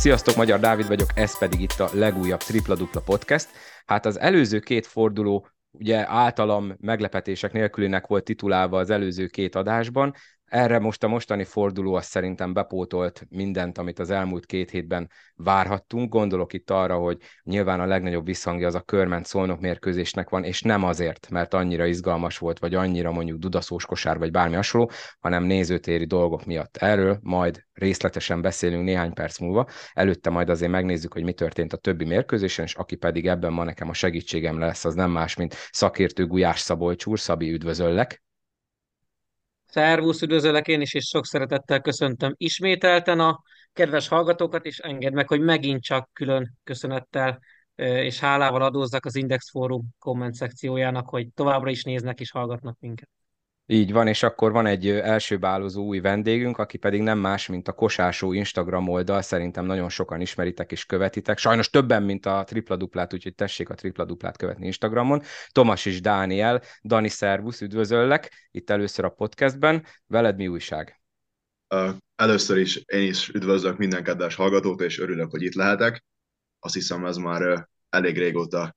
Sziasztok, Magyar Dávid vagyok, ez pedig itt a legújabb Tripla Dupla Podcast. Hát az előző két forduló ugye általam meglepetések nélkülinek volt titulálva az előző két adásban, erre most a mostani forduló az szerintem bepótolt mindent, amit az elmúlt két hétben várhattunk. Gondolok itt arra, hogy nyilván a legnagyobb visszhangja az a körment szolnok mérkőzésnek van, és nem azért, mert annyira izgalmas volt, vagy annyira mondjuk dudaszós kosár, vagy bármi hasonló, hanem nézőtéri dolgok miatt. Erről majd részletesen beszélünk néhány perc múlva. Előtte majd azért megnézzük, hogy mi történt a többi mérkőzésen, és aki pedig ebben ma nekem a segítségem lesz, az nem más, mint szakértő Gulyás Szabolcs úr. Szabi, üdvözöllek! Szervusz, üdvözöllek én is, és sok szeretettel köszöntöm ismételten a kedves hallgatókat, és engedd meg, hogy megint csak külön köszönettel és hálával adózzak az Index Forum komment szekciójának, hogy továbbra is néznek és hallgatnak minket. Így van, és akkor van egy első bálozó új vendégünk, aki pedig nem más, mint a Kosásó Instagram oldal, szerintem nagyon sokan ismeritek és követitek, sajnos többen, mint a tripla duplát, úgyhogy tessék a tripla duplát követni Instagramon. Tomas és Dániel, Dani Szervusz, üdvözöllek itt először a podcastben, veled mi újság? Először is én is üdvözlök minden kedves hallgatót, és örülök, hogy itt lehetek. Azt hiszem, ez már elég régóta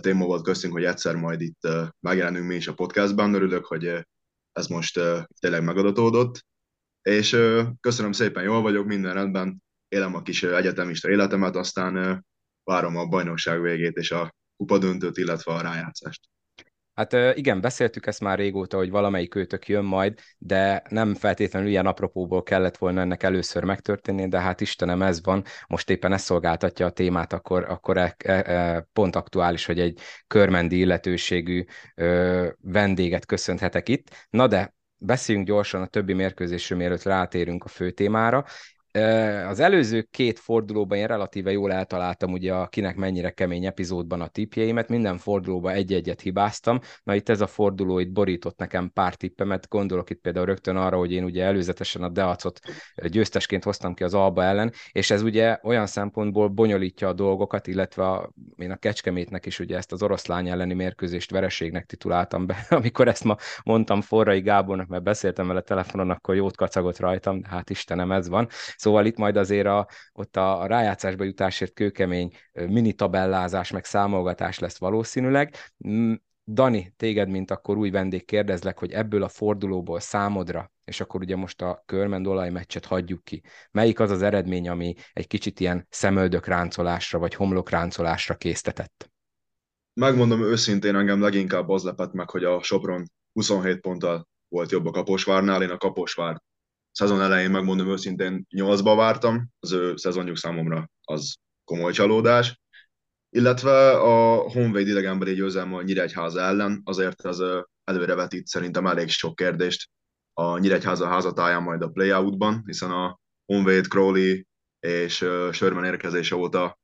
téma volt köztünk, hogy egyszer majd itt megjelenünk mi is a podcastban. Örülök, hogy ez most uh, tényleg megadatódott, és uh, köszönöm szépen, jól vagyok, minden rendben, élem a kis uh, egyetemista életemet, aztán várom a bajnokság végét és a kupadöntőt, illetve a rájátszást. Hát igen, beszéltük ezt már régóta, hogy valamelyik őtök jön majd, de nem feltétlenül ilyen apropóból kellett volna ennek először megtörténni, de hát Istenem, ez van, most éppen ez szolgáltatja a témát, akkor, akkor e, e, e, pont aktuális, hogy egy körmendi illetőségű ö, vendéget köszönhetek itt. Na de beszéljünk gyorsan a többi mérkőzésről, mielőtt rátérünk a fő témára. Az előző két fordulóban én relatíve jól eltaláltam ugye a kinek mennyire kemény epizódban a tipjeimet, minden fordulóban egy-egyet hibáztam, na itt ez a forduló itt borított nekem pár tippemet, gondolok itt például rögtön arra, hogy én ugye előzetesen a Deacot győztesként hoztam ki az Alba ellen, és ez ugye olyan szempontból bonyolítja a dolgokat, illetve a, én a Kecskemétnek is ugye ezt az oroszlány elleni mérkőzést vereségnek tituláltam be, amikor ezt ma mondtam Forrai Gábornak, mert beszéltem vele telefonon, akkor jót kacagott rajtam, hát Istenem, ez van. Szóval itt majd azért a, ott a, a rájátszásba jutásért kőkemény mini tabellázás, meg számolgatás lesz valószínűleg. Mm, Dani, téged, mint akkor új vendég kérdezlek, hogy ebből a fordulóból számodra, és akkor ugye most a körmendolaj meccset hagyjuk ki, melyik az az eredmény, ami egy kicsit ilyen szemöldök ráncolásra, vagy homlok ráncolásra késztetett? Megmondom őszintén, engem leginkább az lepett meg, hogy a Sopron 27 ponttal volt jobb a Kaposvárnál, én a Kaposvár szezon elején megmondom őszintén 8-ba vártam, az ő szezonjuk számomra az komoly csalódás, illetve a Honvéd idegenbeli győzelme a Nyíregyháza ellen, azért ez előrevetít szerintem elég sok kérdést a Nyíregyháza házatáján majd a playoutban, hiszen a Honvéd, Crowley és Sörmen érkezése óta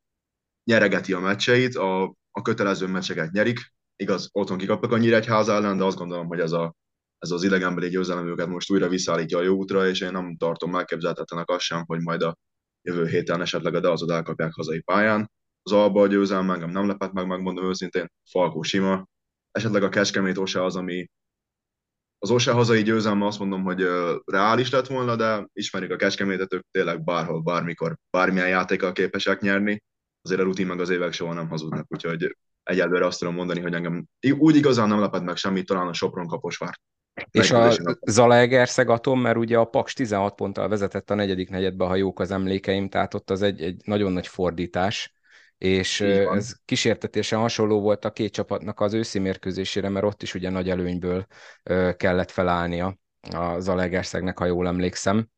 nyeregeti a meccseit, a, a kötelező meccseket nyerik, igaz, otthon kikaptak a Nyíregyháza ellen, de azt gondolom, hogy ez a ez az idegenbeli győzelem őket most újra visszaállítja a jó útra, és én nem tartom megképzelhetetlenek azt sem, hogy majd a jövő héten esetleg a Deazot elkapják hazai pályán. Az Alba a győzelem engem nem lepett meg, megmondom őszintén, Falkó sima. Esetleg a Kecskemét Ose az, ami az Ose hazai győzelme azt mondom, hogy reális lett volna, de ismerik a Kecskemétet, ők tényleg bárhol, bármikor, bármilyen játékkal képesek nyerni. Azért a rutin meg az évek soha nem hazudnak, úgyhogy egyelőre azt tudom mondani, hogy engem úgy igazán nem lepett meg semmit, talán a Sopron Kaposvár és a Zalaegerszeg Atom, mert ugye a Paks 16 ponttal vezetett a negyedik negyedbe, ha jók az emlékeim, tehát ott az egy, egy nagyon nagy fordítás, és ez kísértetésen hasonló volt a két csapatnak az őszi mérkőzésére, mert ott is ugye nagy előnyből kellett felállnia a Zalaegerszegnek, ha jól emlékszem,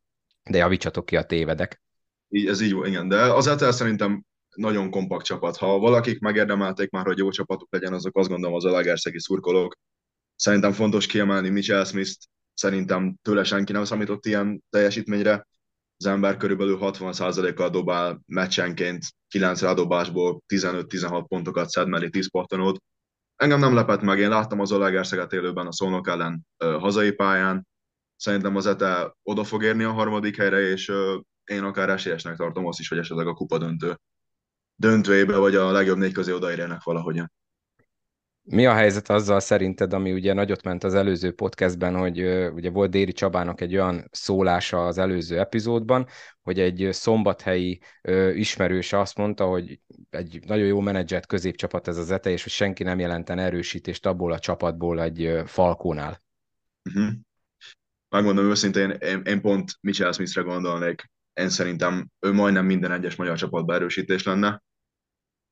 de javítsatok ki a tévedek. Így, ez így igen, de az Etel szerintem nagyon kompakt csapat. Ha valakik megérdemelték már, hogy jó csapatuk legyen, azok azt gondolom az Zalaegerszegi szurkolók, Szerintem fontos kiemelni Mitchell Smith-t, szerintem tőle senki nem számított ilyen teljesítményre. Az ember körülbelül 60%-kal dobál meccsenként, 9 rádobásból 15-16 pontokat szed mellé 10 pattanót. Engem nem lepett meg, én láttam az Olegerszeget élőben a Szolnok ellen ö, hazai pályán. Szerintem az ETE oda fog érni a harmadik helyre, és ö, én akár esélyesnek tartom azt is, hogy esetleg a kupa döntő döntőjébe, vagy a legjobb négy közé odaérjenek valahogyan. Mi a helyzet azzal szerinted, ami ugye nagyot ment az előző podcastben, hogy ugye volt Déri Csabának egy olyan szólása az előző epizódban, hogy egy szombathelyi ismerőse azt mondta, hogy egy nagyon jó menedzsert középcsapat ez az ETE, és hogy senki nem jelenten erősítést abból a csapatból egy Falkónál. Uh-huh. Megmondom őszintén, én, én pont Mitchell Smithre gondolnék. Én szerintem ő majdnem minden egyes magyar csapatban erősítés lenne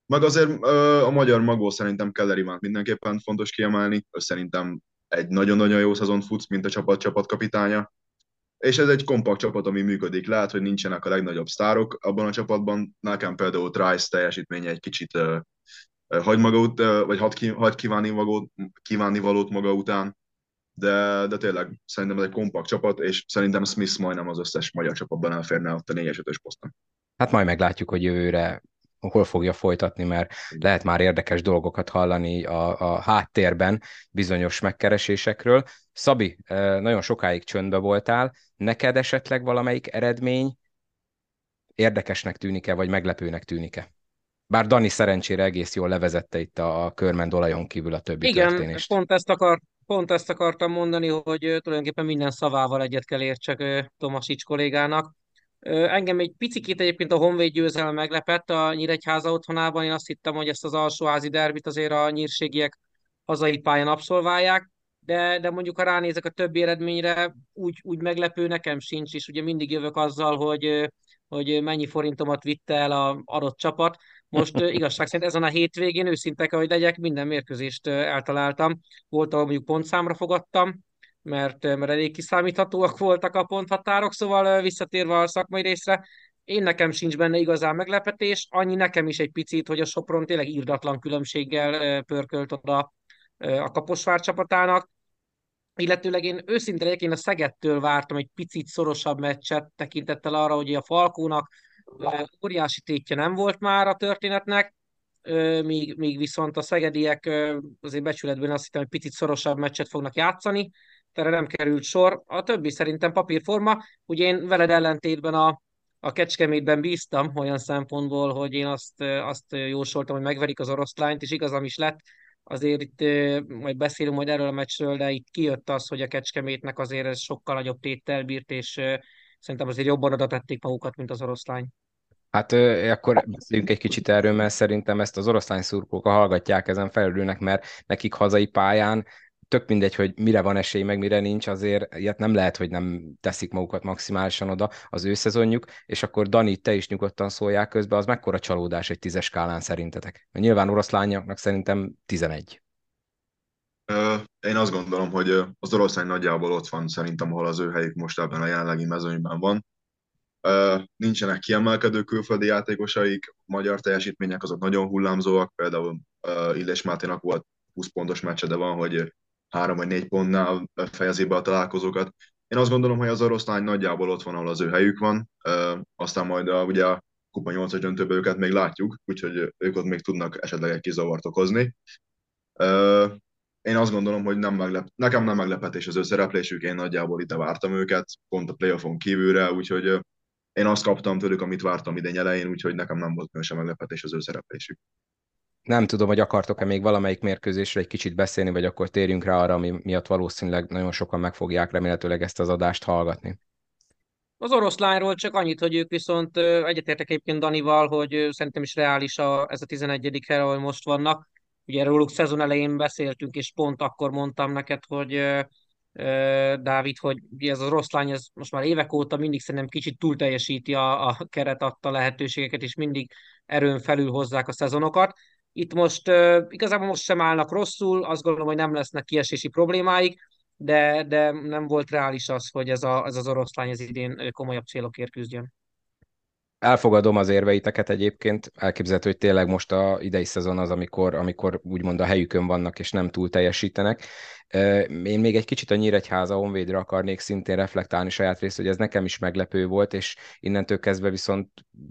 meg azért a magyar magó szerintem Keller Ivánt mindenképpen fontos kiemelni, ő szerintem egy nagyon-nagyon jó szezon futsz, mint a csapat csapatkapitánya, és ez egy kompakt csapat, ami működik. Lehet, hogy nincsenek a legnagyobb sztárok abban a csapatban, nekem például Trice teljesítménye egy kicsit uh, hagy maga ut, vagy hagy, ki, hagy kívánni, valót, kívánni valót maga után, de, de tényleg szerintem ez egy kompakt csapat, és szerintem Smith majdnem az összes magyar csapatban elférne ott a 4-5-ös poszton. Hát majd meglátjuk, hogy jövőre hol fogja folytatni, mert lehet már érdekes dolgokat hallani a, a háttérben bizonyos megkeresésekről. Szabi, nagyon sokáig csöndbe voltál, neked esetleg valamelyik eredmény érdekesnek tűnik-e, vagy meglepőnek tűnik-e? Bár Dani szerencsére egész jól levezette itt a körmend olajon kívül a többi Igen, történést. pont ezt, akar, pont ezt akartam mondani, hogy tulajdonképpen minden szavával egyet kell értsek Tomasics kollégának. Engem egy picit egyébként a Honvéd győzelme meglepett a Nyíregyháza otthonában. Én azt hittem, hogy ezt az alsóházi derbit azért a nyírségiek hazai pályán abszolválják, de, de mondjuk ha ránézek a többi eredményre, úgy, úgy meglepő nekem sincs, és ugye mindig jövök azzal, hogy, hogy mennyi forintomat vitte el a adott csapat. Most igazság szerint ezen a hétvégén őszinte hogy legyek, minden mérkőzést eltaláltam. Volt, ahol mondjuk pontszámra fogadtam, mert, mert elég kiszámíthatóak voltak a ponthatárok, szóval visszatérve a szakmai részre, én nekem sincs benne igazán meglepetés, annyi nekem is egy picit, hogy a Sopron tényleg írdatlan különbséggel pörkölt oda a Kaposvár csapatának, illetőleg én őszintén én a Szegettől vártam egy picit szorosabb meccset, tekintettel arra, hogy a Falkónak óriási tétje nem volt már a történetnek, míg, míg viszont a szegediek azért becsületben azt hittem, hogy picit szorosabb meccset fognak játszani, erre nem került sor. A többi szerintem papírforma. Ugye én veled ellentétben a, a Kecskemétben bíztam olyan szempontból, hogy én azt, azt jósoltam, hogy megverik az oroszlányt, és igazam is lett. Azért itt majd beszélünk majd erről a meccsről, de itt kijött az, hogy a Kecskemétnek azért ez sokkal nagyobb téttel bírt, és szerintem azért jobban oda tették magukat, mint az oroszlány. Hát akkor beszéljünk egy kicsit erről, mert szerintem ezt az oroszlány szurkók hallgatják, ezen felülnek, mert nekik hazai pályán tök mindegy, hogy mire van esély, meg mire nincs, azért ilyet nem lehet, hogy nem teszik magukat maximálisan oda az ő szezonjuk, és akkor Dani, te is nyugodtan szólják közben, az mekkora csalódás egy tízes skálán szerintetek? Nyilván oroszlányoknak szerintem 11. Én azt gondolom, hogy az oroszlány nagyjából ott van szerintem, ahol az ő helyük most ebben a jelenlegi mezőnyben van. Nincsenek kiemelkedő külföldi játékosaik, magyar teljesítmények azok nagyon hullámzóak, például Illés Máténak volt 20 pontos meccse, de van, hogy három vagy négy pontnál fejezi be a találkozókat. Én azt gondolom, hogy az oroszlány nagyjából ott van, ahol az ő helyük van, aztán majd a, ugye a Kupa 8 döntőbe őket még látjuk, úgyhogy ők ott még tudnak esetleg egy kizavart okozni. Én azt gondolom, hogy nem meglep, nekem nem meglepetés az ő szereplésük, én nagyjából ide vártam őket, pont a playoffon kívülre, úgyhogy én azt kaptam tőlük, amit vártam idén elején, úgyhogy nekem nem volt különösen meglepetés az ő szereplésük nem tudom, hogy akartok-e még valamelyik mérkőzésre egy kicsit beszélni, vagy akkor térjünk rá arra, ami miatt valószínűleg nagyon sokan meg fogják remélhetőleg ezt az adást hallgatni. Az oroszlányról csak annyit, hogy ők viszont egyetértek egyébként Danival, hogy szerintem is reális a, ez a 11. hely, ahol most vannak. Ugye róluk szezon elején beszéltünk, és pont akkor mondtam neked, hogy Dávid, hogy ez az oroszlány ez most már évek óta mindig szerintem kicsit túl teljesíti a, a keret adta lehetőségeket, és mindig erőn felül hozzák a szezonokat. Itt most igazából most sem állnak rosszul, azt gondolom, hogy nem lesznek kiesési problémáik, de, de nem volt reális az, hogy ez, a, ez az oroszlány ez idén komolyabb célokért küzdjön. Elfogadom az érveiteket egyébként, elképzelhető, hogy tényleg most a idei szezon az, amikor, amikor úgymond a helyükön vannak, és nem túl teljesítenek. Én még egy kicsit a Nyíregyháza Honvédre akarnék szintén reflektálni saját részt, hogy ez nekem is meglepő volt, és innentől kezdve viszont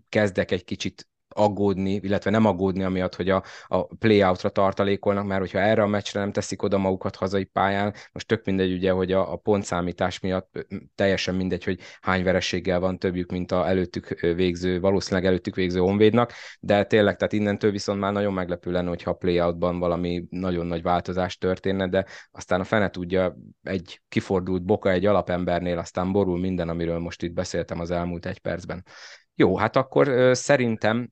kezdek egy kicsit aggódni, illetve nem aggódni amiatt, hogy a, a play-outra tartalékolnak, mert hogyha erre a meccsre nem teszik oda magukat hazai pályán, most tök mindegy ugye, hogy a, a pontszámítás miatt teljesen mindegy, hogy hány verességgel van többjük, mint a előttük végző, valószínűleg előttük végző honvédnak, de tényleg, tehát innentől viszont már nagyon meglepő lenne, hogyha a play-outban valami nagyon nagy változás történne, de aztán a fene tudja, egy kifordult boka egy alapembernél, aztán borul minden, amiről most itt beszéltem az elmúlt egy percben. Jó, hát akkor szerintem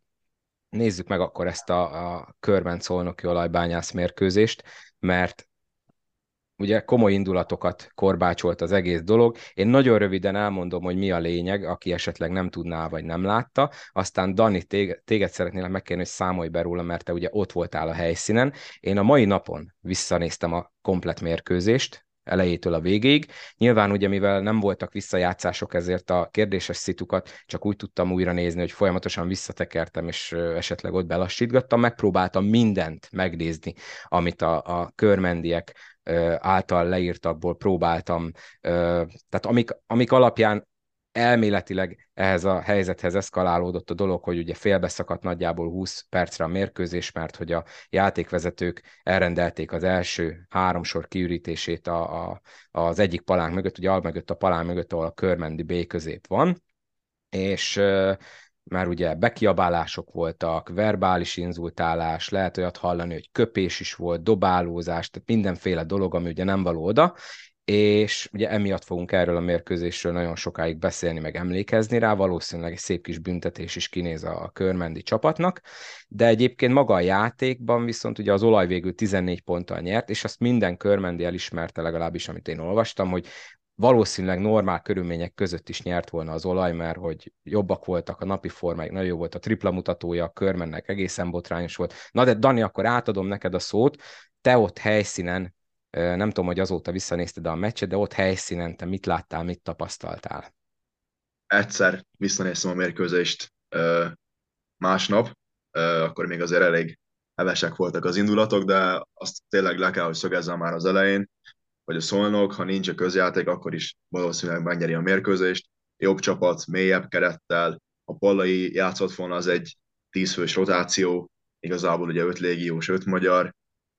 nézzük meg akkor ezt a, a körben szolnoki olajbányász mérkőzést, mert ugye komoly indulatokat korbácsolt az egész dolog. Én nagyon röviden elmondom, hogy mi a lényeg, aki esetleg nem tudná, vagy nem látta. Aztán Dani, téged szeretnélek megkérni, hogy számolj be róla, mert te ugye ott voltál a helyszínen. Én a mai napon visszanéztem a komplet mérkőzést, elejétől a végéig. Nyilván ugye, mivel nem voltak visszajátszások, ezért a kérdéses szitukat csak úgy tudtam újra nézni, hogy folyamatosan visszatekertem, és esetleg ott belassítgattam. Megpróbáltam mindent megnézni, amit a, a körmendiek által leírtakból próbáltam, tehát amik, amik alapján elméletileg ehhez a helyzethez eszkalálódott a dolog, hogy ugye félbeszakadt nagyjából 20 percre a mérkőzés, mert hogy a játékvezetők elrendelték az első három sor kiürítését a, a, az egyik palánk mögött, ugye al mögött a palánk mögött, ahol a körmendi B közép van, és már ugye bekiabálások voltak, verbális inzultálás, lehet olyat hallani, hogy köpés is volt, dobálózás, tehát mindenféle dolog, ami ugye nem való oda, és ugye emiatt fogunk erről a mérkőzésről nagyon sokáig beszélni, meg emlékezni rá, valószínűleg egy szép kis büntetés is kinéz a körmendi csapatnak, de egyébként maga a játékban viszont ugye az olaj végül 14 ponttal nyert, és azt minden körmendi elismerte legalábbis, amit én olvastam, hogy valószínűleg normál körülmények között is nyert volna az olaj, mert hogy jobbak voltak a napi formáik, nagyon jó volt a tripla mutatója, a körmennek egészen botrányos volt. Na de Dani, akkor átadom neked a szót, te ott helyszínen, nem tudom, hogy azóta visszanézted a meccset, de ott helyszínen te mit láttál, mit tapasztaltál? Egyszer visszanéztem a mérkőzést másnap, akkor még azért elég hevesek voltak az indulatok, de azt tényleg le kell, hogy szögezzem már az elején, hogy a szolnok, ha nincs a közjáték, akkor is valószínűleg megnyeri a mérkőzést. Jobb csapat, mélyebb kerettel, a Pallai játszott volna az egy tízfős rotáció, igazából ugye 5 légiós, 5 magyar,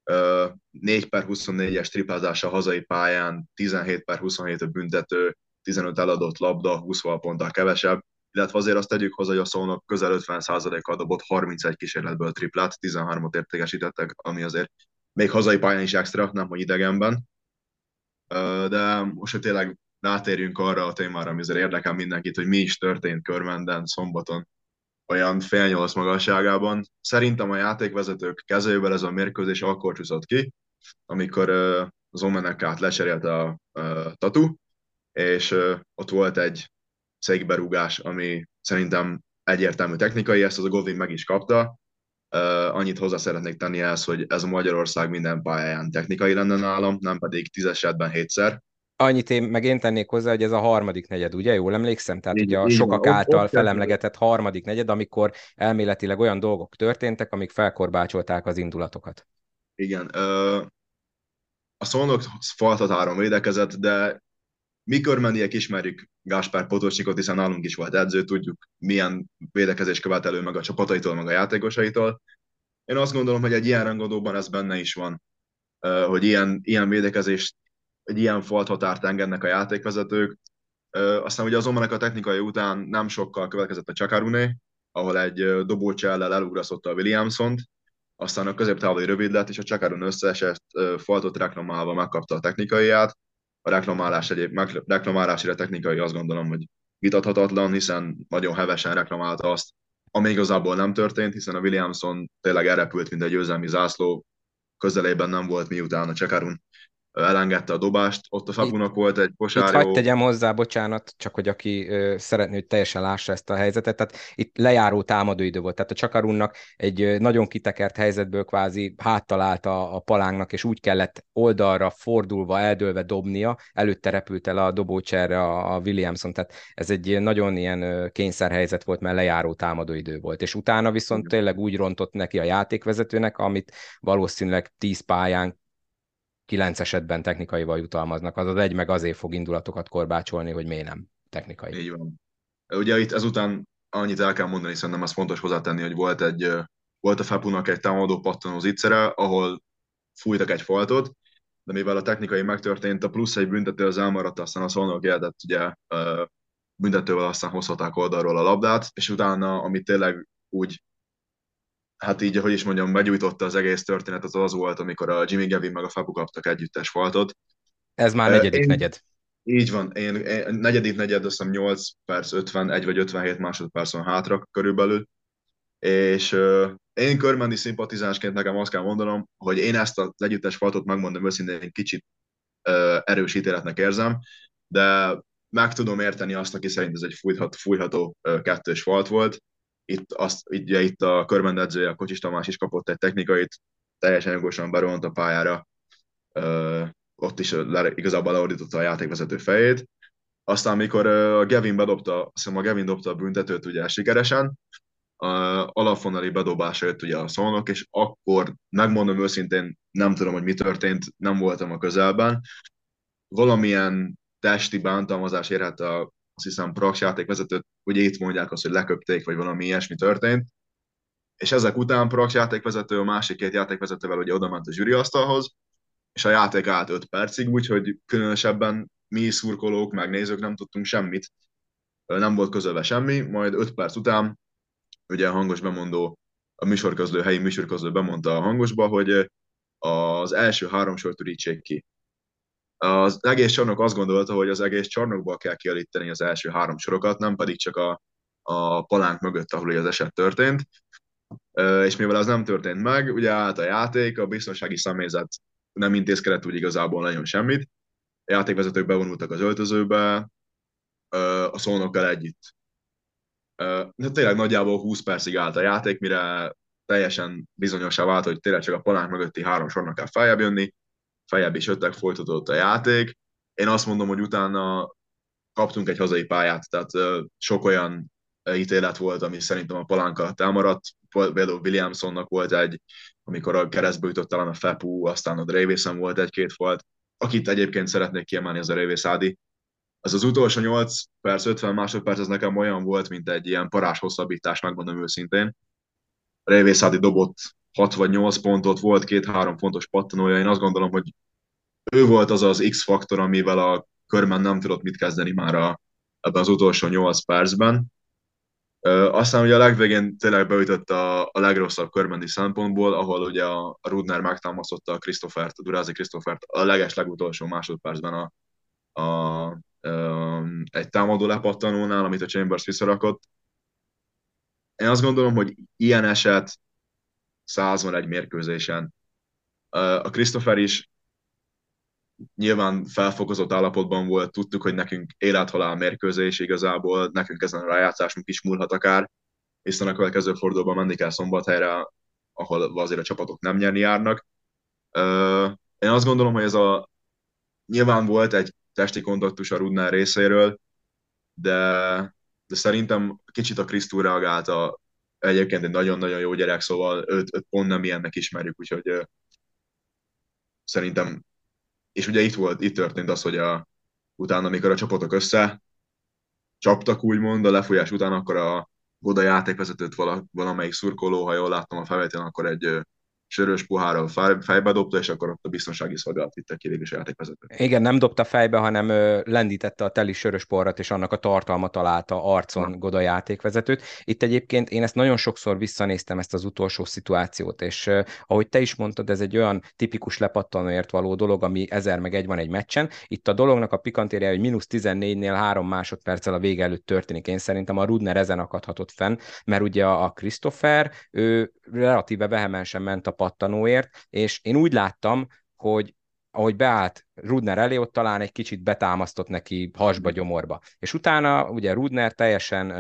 4 per 24-es triplázása hazai pályán, 17 per 27 a büntető, 15 eladott labda, 20 ponttal kevesebb, illetve azért azt tegyük hozzá, hogy a szónok közel 50%-kal dobott 31 kísérletből triplát, 13-ot értékesítettek, ami azért még hazai pályán is extra, nem hogy idegenben. De most, hogy tényleg rátérjünk arra a témára, ami azért érdekel mindenkit, hogy mi is történt Körmenden szombaton, olyan fél nyolc magasságában. Szerintem a játékvezetők kezével ez a mérkőzés akkor csúszott ki, amikor az Omenekát lecserélte a Tatu, és ott volt egy székberúgás, ami szerintem egyértelmű technikai, ezt az a Godwin meg is kapta, Uh, annyit hozzá szeretnék tenni ehhez, hogy ez a Magyarország minden pályáján technikai lenne nálam, nem pedig tízesetben hétszer. Annyit én, meg én tennék hozzá, hogy ez a harmadik negyed, ugye? Jól emlékszem? Tehát így, ugye a sokak van, által ott, felemlegetett harmadik negyed, amikor elméletileg olyan dolgok történtek, amik felkorbácsolták az indulatokat. Igen. Uh, a szolnok faltatáron védekezett, de mi körmendiek ismerjük Gáspár Potocsnikot, hiszen nálunk is volt edző, tudjuk milyen védekezés követelő meg a csapataitól, meg a játékosaitól. Én azt gondolom, hogy egy ilyen rangadóban ez benne is van, hogy ilyen, ilyen védekezést, egy ilyen falt engednek a játékvezetők. Aztán ugye azonban a technikai után nem sokkal következett a Csakaruné, ahol egy dobócsellel elugrasztotta a Williamson-t, aztán a középtávoli rövid lett, és a Csakarun összeesett, faltot reklamálva megkapta a technikaiát, a reklamálás egyéb, reklamálásra technikai azt gondolom, hogy vitathatatlan, hiszen nagyon hevesen reklamálta azt, ami igazából nem történt, hiszen a Williamson tényleg elrepült, mint egy győzelmi zászló, közelében nem volt miután a Csekarun elengedte a dobást, ott a Fabunak volt egy kosárjó. Itt hagyd tegyem hozzá, bocsánat, csak hogy aki ö, szeretné, hogy teljesen lássa ezt a helyzetet, tehát itt lejáró támadóidő volt, tehát a Csakarunnak egy nagyon kitekert helyzetből kvázi háttalálta a, a palánknak, és úgy kellett oldalra fordulva, eldőlve dobnia, előtte repült el a dobócserre a, a Williamson, tehát ez egy nagyon ilyen kényszerhelyzet volt, mert lejáró támadóidő volt, és utána viszont tényleg úgy rontott neki a játékvezetőnek, amit valószínűleg tíz pályán kilenc esetben technikaival jutalmaznak, az az egy meg azért fog indulatokat korbácsolni, hogy miért nem technikai. Így van. Ugye itt ezután annyit el kell mondani, szerintem ez fontos hozzátenni, hogy volt egy volt a Fepunak egy támadó pattanó zicsere, ahol fújtak egy faltot, de mivel a technikai megtörtént, a plusz egy büntető az elmaradt, aztán a szolnok életett ugye büntetővel aztán hozhaták oldalról a labdát, és utána, ami tényleg úgy hát így, hogy is mondjam, begyújtotta az egész történetet, az volt, amikor a Jimmy Gavin meg a Fabu kaptak együttes faltot. Ez már negyedik én, negyed. Így van, én, én negyedik negyed, azt hiszem 8 perc 51 vagy 57 másodpercon hátra körülbelül, és uh, én körmendi szimpatizánsként nekem azt kell mondanom, hogy én ezt az együttes faltot megmondom őszintén egy kicsit uh, erős ítéletnek érzem, de meg tudom érteni azt, aki szerint ez egy fújhat, fújható uh, kettős falt volt. Itt, azt, ugye, itt a körmendedzője, a Kocsis Tamás is kapott egy technikait, teljesen jogosan berohant a pályára, uh, ott is le, igazából leordította a játékvezető fejét. Aztán, amikor a Gavin bedobta, azt a Gavin dobta a büntetőt ugye sikeresen, alapfonali bedobása jött ugye a szolnok, és akkor megmondom őszintén, nem tudom, hogy mi történt, nem voltam a közelben. Valamilyen testi bántalmazás érhette a, azt hiszem, Prax játékvezetőt, ugye itt mondják azt, hogy leköpték, vagy valami ilyesmi történt. És ezek után Prax játékvezető, a másik két játékvezetővel ugye oda ment a zsűriasztalhoz, és a játék állt 5 percig, úgyhogy különösebben mi szurkolók, meg nézők nem tudtunk semmit, nem volt közölve semmi, majd 5 perc után ugye a hangos bemondó, a műsorközlő, helyi műsorközlő bemondta a hangosba, hogy az első három sort ürítsék ki. Az egész csarnok azt gondolta, hogy az egész csarnokból kell kialítani az első három sorokat, nem pedig csak a, a palánk mögött, ahol az eset történt. És mivel az nem történt meg, ugye állt a játék, a biztonsági személyzet nem intézkedett úgy igazából nagyon semmit. A játékvezetők bevonultak az öltözőbe, a szónokkal együtt de tényleg nagyjából 20 percig állt a játék, mire teljesen bizonyosá vált, hogy tényleg csak a palánk mögötti három sornak kell feljebb jönni, feljebb is jöttek, folytatódott a játék. Én azt mondom, hogy utána kaptunk egy hazai pályát, tehát sok olyan ítélet volt, ami szerintem a palánk alatt elmaradt. Például Williamsonnak volt egy, amikor a keresztbe jutott talán a Fepu, aztán a Dravesen volt egy-két volt. Akit egyébként szeretnék kiemelni, az a Révész Ádi, az az utolsó 8 perc, 50 másodperc, ez nekem olyan volt, mint egy ilyen parás hosszabbítás, megmondom őszintén. Révészádi dobott 6 vagy 8 pontot, volt két-három fontos pattanója, én azt gondolom, hogy ő volt az az X-faktor, amivel a körben nem tudott mit kezdeni már a, ebben az utolsó 8 percben. Aztán ugye a legvégén tényleg beütött a, a legrosszabb körmendi szempontból, ahol ugye a, Rudner megtámasztotta a Christophert, a Durázi Christophert a leges legutolsó másodpercben a, a egy támadó lepattanónál, amit a Chambers visszarakott. Én azt gondolom, hogy ilyen eset százon egy mérkőzésen. A Christopher is nyilván felfokozott állapotban volt, tudtuk, hogy nekünk élethalál mérkőzés igazából, nekünk ezen a rájátszásunk is múlhat akár, hiszen a következő fordulóban menni kell Szombathelyre, ahol azért a csapatok nem nyerni járnak. Én azt gondolom, hogy ez a nyilván volt egy testi kontaktus a Rudnál részéről, de, de szerintem kicsit a Krisztú reagálta, egyébként egy nagyon-nagyon jó gyerek, szóval őt, őt pont nem ilyennek ismerjük, úgyhogy uh, szerintem, és ugye itt volt, itt történt az, hogy a, utána, amikor a csapatok össze csaptak úgymond a lefolyás után, akkor a Goda játékvezetőt vala, valamelyik szurkoló, ha jól láttam a felvételen, akkor egy sörös pohárral fejbe dobta, és akkor ott a biztonsági szolgálat vitte ki végül játékvezető. Igen, nem dobta fejbe, hanem lendítette a teli sörös porrat, és annak a tartalma találta arcon ha. Goda játékvezetőt. Itt egyébként én ezt nagyon sokszor visszanéztem, ezt az utolsó szituációt, és ahogy te is mondtad, ez egy olyan tipikus lepattanóért való dolog, ami ezer meg egy van egy meccsen. Itt a dolognak a pikantériája, hogy mínusz 14-nél három másodperccel a vége előtt történik. Én szerintem a Rudner ezen akadhatott fenn, mert ugye a Christopher, ő relatíve vehemensen ment a pattanóért, és én úgy láttam, hogy ahogy beállt Rudner elé, ott talán egy kicsit betámasztott neki hasba, gyomorba. És utána ugye Rudner teljesen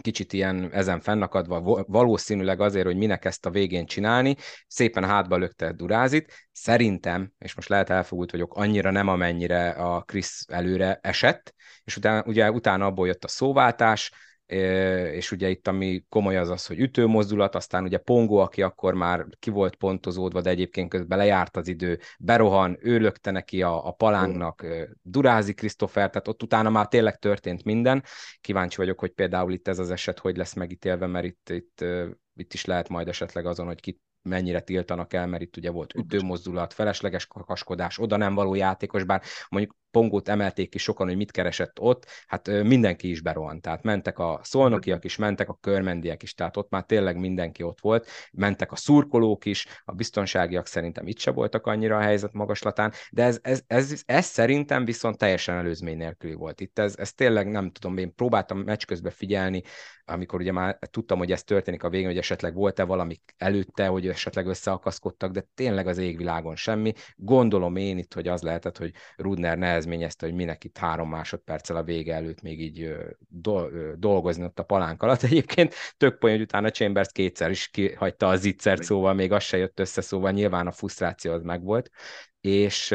kicsit ilyen ezen fennakadva, valószínűleg azért, hogy minek ezt a végén csinálni, szépen hátba lökte Durázit. Szerintem, és most lehet elfogult vagyok, annyira nem, amennyire a Krisz előre esett, és utána, ugye utána abból jött a szóváltás, és ugye itt ami komoly az az, hogy ütőmozdulat, aztán ugye Pongo, aki akkor már ki volt pontozódva, de egyébként közben lejárt az idő, berohan, ő lökte neki a, a palánknak, Durázi Krisztofer, tehát ott utána már tényleg történt minden. Kíváncsi vagyok, hogy például itt ez az eset hogy lesz megítélve, mert itt, itt, itt is lehet majd esetleg azon, hogy kit mennyire tiltanak el, mert itt ugye volt ütőmozdulat, felesleges kakaskodás, oda nem való játékos, bár mondjuk Pongót emelték ki sokan, hogy mit keresett ott, hát mindenki is berohant, tehát mentek a szolnokiak is, mentek a körmendiek is, tehát ott már tényleg mindenki ott volt, mentek a szurkolók is, a biztonságiak szerintem itt se voltak annyira a helyzet magaslatán, de ez, ez, ez, ez, szerintem viszont teljesen előzmény nélküli volt. Itt ez, ez tényleg nem tudom, én próbáltam meccs közben figyelni, amikor ugye már tudtam, hogy ez történik a végén, hogy esetleg volt-e valami előtte, hogy esetleg összeakaszkodtak, de tényleg az égvilágon semmi. Gondolom én itt, hogy az lehetett, hogy Rudner nehezményezte, hogy minek itt három másodperccel a vége előtt még így dolgozni ott a palánk alatt. Egyébként tök poén, hogy utána Chambers kétszer is kihagyta a zicsert, szóval még az se jött össze, szóval nyilván a frusztráció az megvolt. És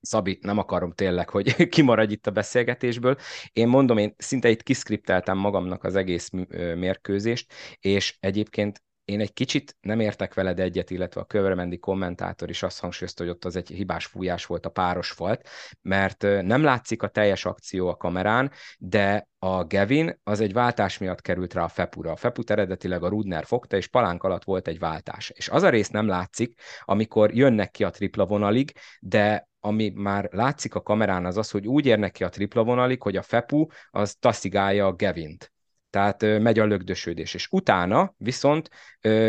Szabi, nem akarom tényleg, hogy kimaradj itt a beszélgetésből. Én mondom, én szinte itt kiszkripteltem magamnak az egész mérkőzést, és egyébként én egy kicsit nem értek veled egyet, illetve a Köveremendi kommentátor is azt hangsúlyozta, hogy ott az egy hibás fújás volt a páros falt, mert nem látszik a teljes akció a kamerán, de a Gevin az egy váltás miatt került rá a Fepura. A Feput eredetileg a Rudner fogta, és palánk alatt volt egy váltás. És az a rész nem látszik, amikor jönnek ki a tripla vonalig, de ami már látszik a kamerán, az az, hogy úgy érnek ki a tripla vonalig, hogy a Fepu az taszigálja a Gevint tehát megy a lögdösödés. És utána viszont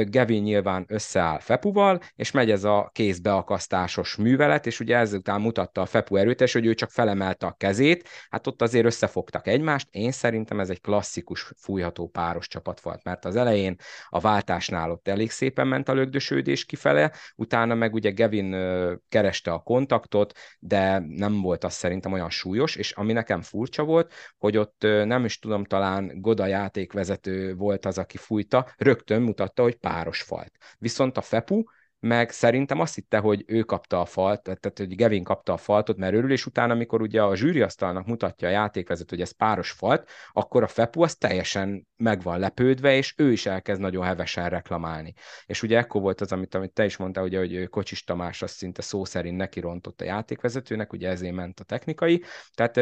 Gavin nyilván összeáll Fepuval, és megy ez a kézbeakasztásos művelet, és ugye ezután mutatta a Fepu erőtes, hogy ő csak felemelte a kezét, hát ott azért összefogtak egymást. Én szerintem ez egy klasszikus fújható páros csapat volt, mert az elején a váltásnál ott elég szépen ment a lögdösödés kifele, utána meg ugye Gavin kereste a kontaktot, de nem volt az szerintem olyan súlyos, és ami nekem furcsa volt, hogy ott nem is tudom, talán Goda játékvezető volt az, aki fújta, rögtön mutatta, hogy páros falt. Viszont a Fepu meg szerintem azt hitte, hogy ő kapta a falt, tehát hogy Gevin kapta a faltot, mert örül, és utána, amikor ugye a zsűriasztalnak mutatja a játékvezető, hogy ez páros falt, akkor a Fepu az teljesen meg van lepődve, és ő is elkezd nagyon hevesen reklamálni. És ugye ekkor volt az, amit, amit te is mondtál, ugye, hogy Kocsis Tamás azt szinte szó szerint neki rontott a játékvezetőnek, ugye ezért ment a technikai. Tehát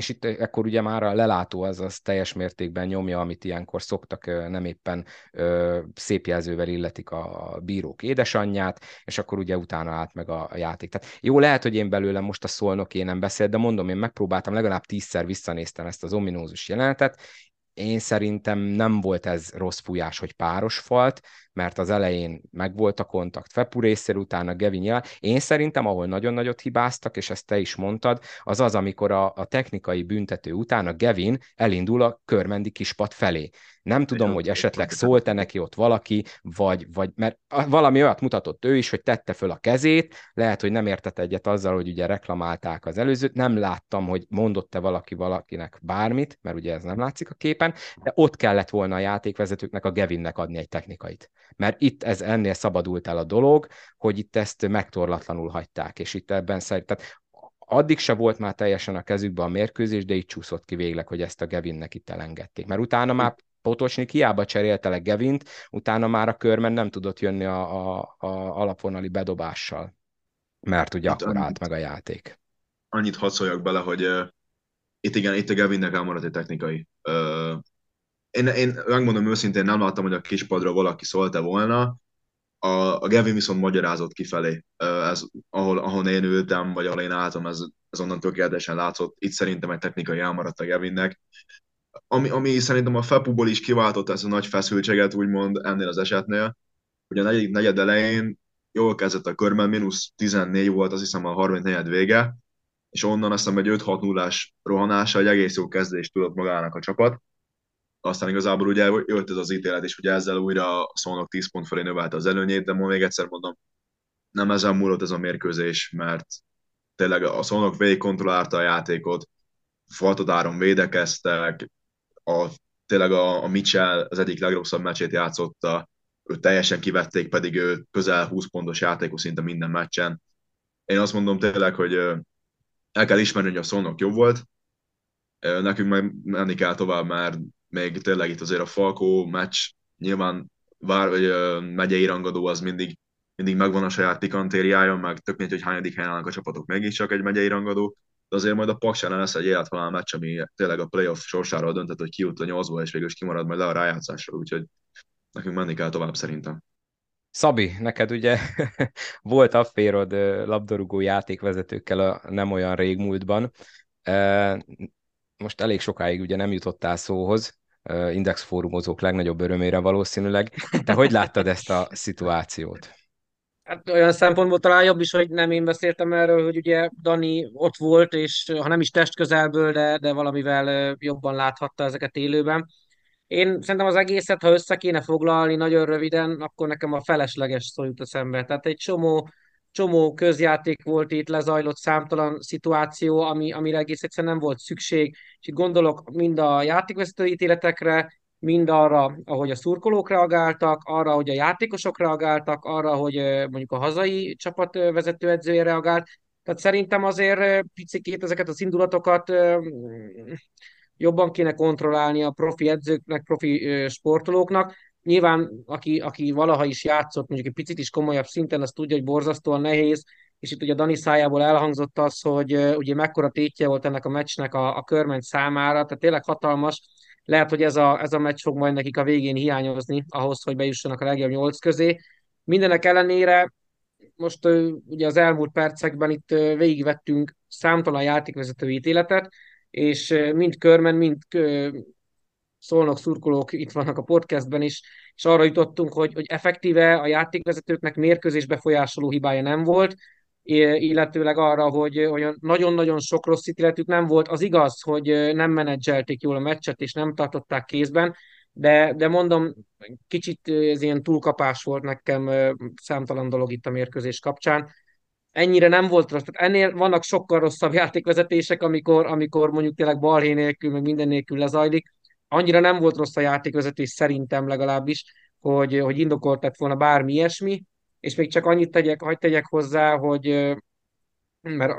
és itt ekkor ugye már a lelátó az, az teljes mértékben nyomja, amit ilyenkor szoktak, nem éppen ö, szép jelzővel illetik a bírók édesanyját, és akkor ugye utána állt meg a, a játék. Tehát jó, lehet, hogy én belőlem most a szolnok én nem beszélt, de mondom, én megpróbáltam, legalább tízszer visszanéztem ezt az ominózus jelenetet, én szerintem nem volt ez rossz fújás, hogy páros falt, mert az elején megvolt a kontakt Fepu részéről, utána Gevin jel. Én szerintem, ahol nagyon nagyot hibáztak, és ezt te is mondtad, az az, amikor a, a technikai büntető után a Gevin elindul a körmendi kispat felé. Nem tudom, hogy esetleg szólt-e neki ott valaki, vagy, vagy mert valami olyat mutatott ő is, hogy tette föl a kezét, lehet, hogy nem értett egyet azzal, hogy ugye reklamálták az előzőt, nem láttam, hogy mondott-e valaki valakinek bármit, mert ugye ez nem látszik a képen, de ott kellett volna a játékvezetőknek a Gevinnek adni egy technikait mert itt ez ennél szabadult el a dolog, hogy itt ezt megtorlatlanul hagyták, és itt ebben szerintem, addig se volt már teljesen a kezükben a mérkőzés, de így csúszott ki végleg, hogy ezt a Gevinnek itt elengedték. Mert utána már Potosnik hiába cserélte le Gevint, utána már a körben nem tudott jönni a, a, a alapvonali bedobással, mert ugye itt akkor annyit, állt meg a játék. Annyit hadd szóljak bele, hogy uh, itt igen, itt a Gevinnek elmaradt egy technikai. Uh, én, én megmondom őszintén, nem láttam, hogy a kispadra valaki szólta volna, a, a Gavin viszont magyarázott kifelé, ez, ahol, ahol én ültem, vagy ahol én álltam, ez, ez onnan tökéletesen látszott. Itt szerintem egy technikai elmaradt a Gavinnek. Ami, ami szerintem a Fepuból is kiváltott ezt a nagy feszültséget, úgymond ennél az esetnél, hogy a negyedik negyed elején jól kezdett a körben, mínusz 14 volt, azt hiszem a 34 vége, és onnan azt hiszem egy 5-6 0 rohanása, egy egész jó kezdést tudott magának a csapat aztán igazából ugye jött ez az ítélet, és ugye ezzel újra a szónok 10 pont felé növelte az előnyét, de ma még egyszer mondom, nem ezen múlott ez a mérkőzés, mert tényleg a szónok végig kontrollálta a játékot, faltodáron védekeztek, a, tényleg a, a Mitchell az egyik legrosszabb meccsét játszotta, őt teljesen kivették, pedig ő közel 20 pontos játékos szinte minden meccsen. Én azt mondom tényleg, hogy el kell ismerni, hogy a szónok jobb volt, nekünk meg menni kell tovább, mert még tényleg itt azért a Falkó meccs nyilván vár, vagy, megyei rangadó az mindig, mindig megvan a saját pikantériája, meg tök mindegy, hogy hányadik helyen állnak a csapatok, mégiscsak egy megyei rangadó, de azért majd a Paks ellen lesz egy élethalál meccs, ami tényleg a playoff sorsáról döntött, hogy ki jut a nyolcból, és végül is kimarad majd le a rájátszásról, úgyhogy nekünk menni kell tovább szerintem. Szabi, neked ugye volt afférod labdarúgó játékvezetőkkel a nem olyan régmúltban. Most elég sokáig ugye nem jutottál szóhoz, Index fórumozók legnagyobb örömére valószínűleg. Te hogy láttad ezt a szituációt? Hát olyan szempontból talán jobb is, hogy nem én beszéltem erről, hogy ugye Dani ott volt, és ha nem is testközelből, de, de valamivel jobban láthatta ezeket élőben. Én szerintem az egészet, ha össze kéne foglalni nagyon röviden, akkor nekem a felesleges szó jut eszembe. Tehát egy csomó, csomó közjáték volt itt, lezajlott számtalan szituáció, ami, amire egész egyszerűen nem volt szükség. És itt gondolok mind a játékvezető ítéletekre, mind arra, ahogy a szurkolók reagáltak, arra, hogy a játékosok reagáltak, arra, hogy mondjuk a hazai csapat vezetőedzője reagált. Tehát szerintem azért picikét ezeket az indulatokat jobban kéne kontrollálni a profi edzőknek, profi sportolóknak. Nyilván, aki, aki valaha is játszott, mondjuk egy picit is komolyabb szinten, az tudja, hogy borzasztóan nehéz, és itt ugye Dani szájából elhangzott az, hogy ugye mekkora tétje volt ennek a meccsnek a, a körment számára, tehát tényleg hatalmas. Lehet, hogy ez a, ez a meccs fog majd nekik a végén hiányozni ahhoz, hogy bejussanak a legjobb nyolc közé. Mindenek ellenére most ugye az elmúlt percekben itt végigvettünk számtalan játékvezető ítéletet, és mind körmen, mind szólnak szurkolók itt vannak a podcastben is, és arra jutottunk, hogy, hogy effektíve a játékvezetőknek mérkőzés befolyásoló hibája nem volt, illetőleg arra, hogy, hogy nagyon-nagyon sok rossz ítéletük nem volt. Az igaz, hogy nem menedzselték jól a meccset, és nem tartották kézben, de, de mondom, kicsit ez ilyen túlkapás volt nekem számtalan dolog itt a mérkőzés kapcsán ennyire nem volt rossz. Tehát ennél vannak sokkal rosszabb játékvezetések, amikor, amikor mondjuk tényleg balhé nélkül, meg minden nélkül lezajlik. Annyira nem volt rossz a játékvezetés, szerintem legalábbis, hogy, hogy indokolt lett volna bármi ilyesmi, és még csak annyit tegyek, hagyd tegyek hozzá, hogy mert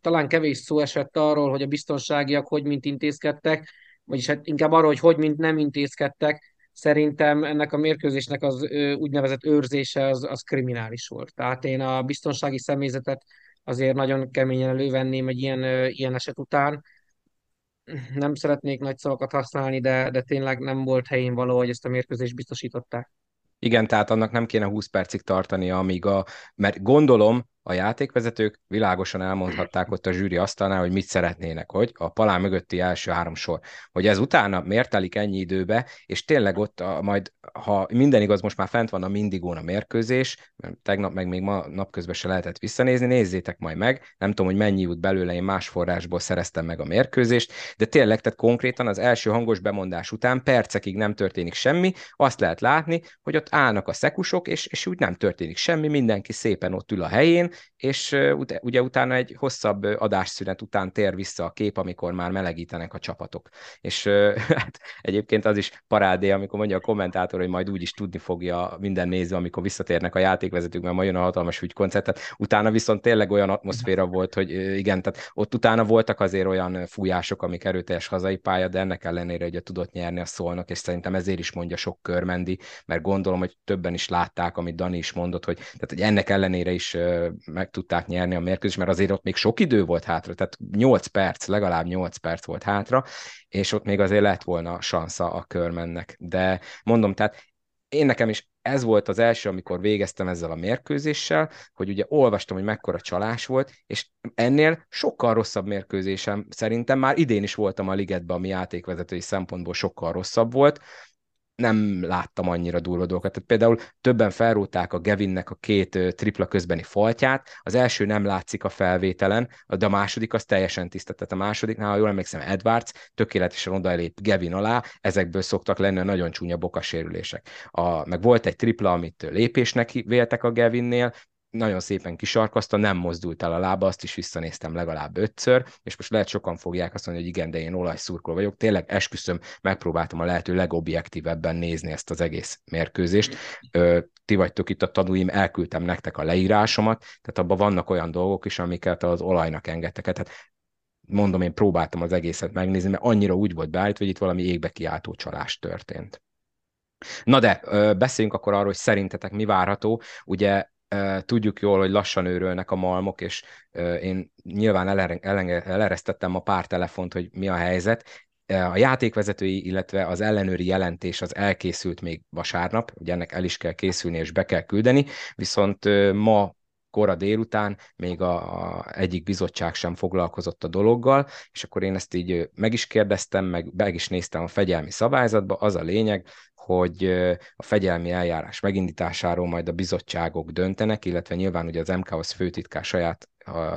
talán kevés szó esett arról, hogy a biztonságiak hogy mint intézkedtek, vagyis hát inkább arról, hogy hogy mint nem intézkedtek, szerintem ennek a mérkőzésnek az úgynevezett őrzése az, az kriminális volt. Tehát én a biztonsági személyzetet azért nagyon keményen elővenném egy ilyen, ilyen eset után. Nem szeretnék nagy szavakat használni, de, de tényleg nem volt helyén való, hogy ezt a mérkőzést biztosították. Igen, tehát annak nem kéne 20 percig tartani, amíg a, mert gondolom, a játékvezetők világosan elmondhatták ott a zsűri asztalnál, hogy mit szeretnének, hogy a palán mögötti első három sor. Hogy ez utána miért telik ennyi időbe, és tényleg ott a, majd, ha minden igaz, most már fent van a Mindigón a mérkőzés, mert tegnap meg még ma napközben se lehetett visszanézni, nézzétek majd meg, nem tudom, hogy mennyi jut belőle, én más forrásból szereztem meg a mérkőzést, de tényleg, tehát konkrétan az első hangos bemondás után percekig nem történik semmi, azt lehet látni, hogy ott állnak a szekusok, és, és úgy nem történik semmi, mindenki szépen ott ül a helyén, és ugye utána egy hosszabb adásszünet után tér vissza a kép, amikor már melegítenek a csapatok. És hát egyébként az is parádé, amikor mondja a kommentátor, hogy majd úgy is tudni fogja minden néző, amikor visszatérnek a játékvezetők, mert majd jön a hatalmas ügykoncert. Tehát utána viszont tényleg olyan atmoszféra volt, hogy igen, tehát ott utána voltak azért olyan fújások, amik erőteljes hazai pálya, de ennek ellenére ugye tudott nyerni a szolnak, és szerintem ezért is mondja sok körmendi, mert gondolom, hogy többen is látták, amit Dani is mondott, hogy, tehát, hogy ennek ellenére is meg tudták nyerni a mérkőzést, mert azért ott még sok idő volt hátra, tehát 8 perc, legalább 8 perc volt hátra, és ott még azért lett volna sansza a körmennek. De mondom, tehát én nekem is ez volt az első, amikor végeztem ezzel a mérkőzéssel, hogy ugye olvastam, hogy mekkora csalás volt, és ennél sokkal rosszabb mérkőzésem szerintem már idén is voltam a ligetben, ami játékvezetői szempontból sokkal rosszabb volt, nem láttam annyira durva dolgokat. Tehát például többen felrúgták a Gevinnek a két tripla közbeni faltját, az első nem látszik a felvételen, de a második az teljesen tiszta. Tehát a másodiknál, ha jól emlékszem, Edwards tökéletesen odaelép Gevin alá, ezekből szoktak lenni a nagyon csúnya bokasérülések. A, meg volt egy tripla, amit lépésnek véltek a Gevinnél, nagyon szépen kisarkaszta, nem mozdult el a lába, azt is visszanéztem legalább ötször, és most lehet sokan fogják azt mondani, hogy igen, de én olajszurkoló vagyok. Tényleg esküszöm, megpróbáltam a lehető legobjektívebben nézni ezt az egész mérkőzést. Ti vagytok itt a tanúim, elküldtem nektek a leírásomat, tehát abban vannak olyan dolgok is, amiket az olajnak engedtek. Tehát mondom, én próbáltam az egészet megnézni, mert annyira úgy volt beállítva, hogy itt valami égbe kiáltó csalás történt. Na de, beszéljünk akkor arról, hogy szerintetek mi várható. Ugye tudjuk jól, hogy lassan őrölnek a malmok, és én nyilván eleresztettem a pár telefont, hogy mi a helyzet. A játékvezetői, illetve az ellenőri jelentés az elkészült még vasárnap, ugye ennek el is kell készülni és be kell küldeni, viszont ma kora délután még a, a egyik bizottság sem foglalkozott a dologgal, és akkor én ezt így meg is kérdeztem, meg meg is néztem a fegyelmi szabályzatba, az a lényeg, hogy a fegyelmi eljárás megindításáról majd a bizottságok döntenek, illetve nyilván ugye az MKOS főtitkár saját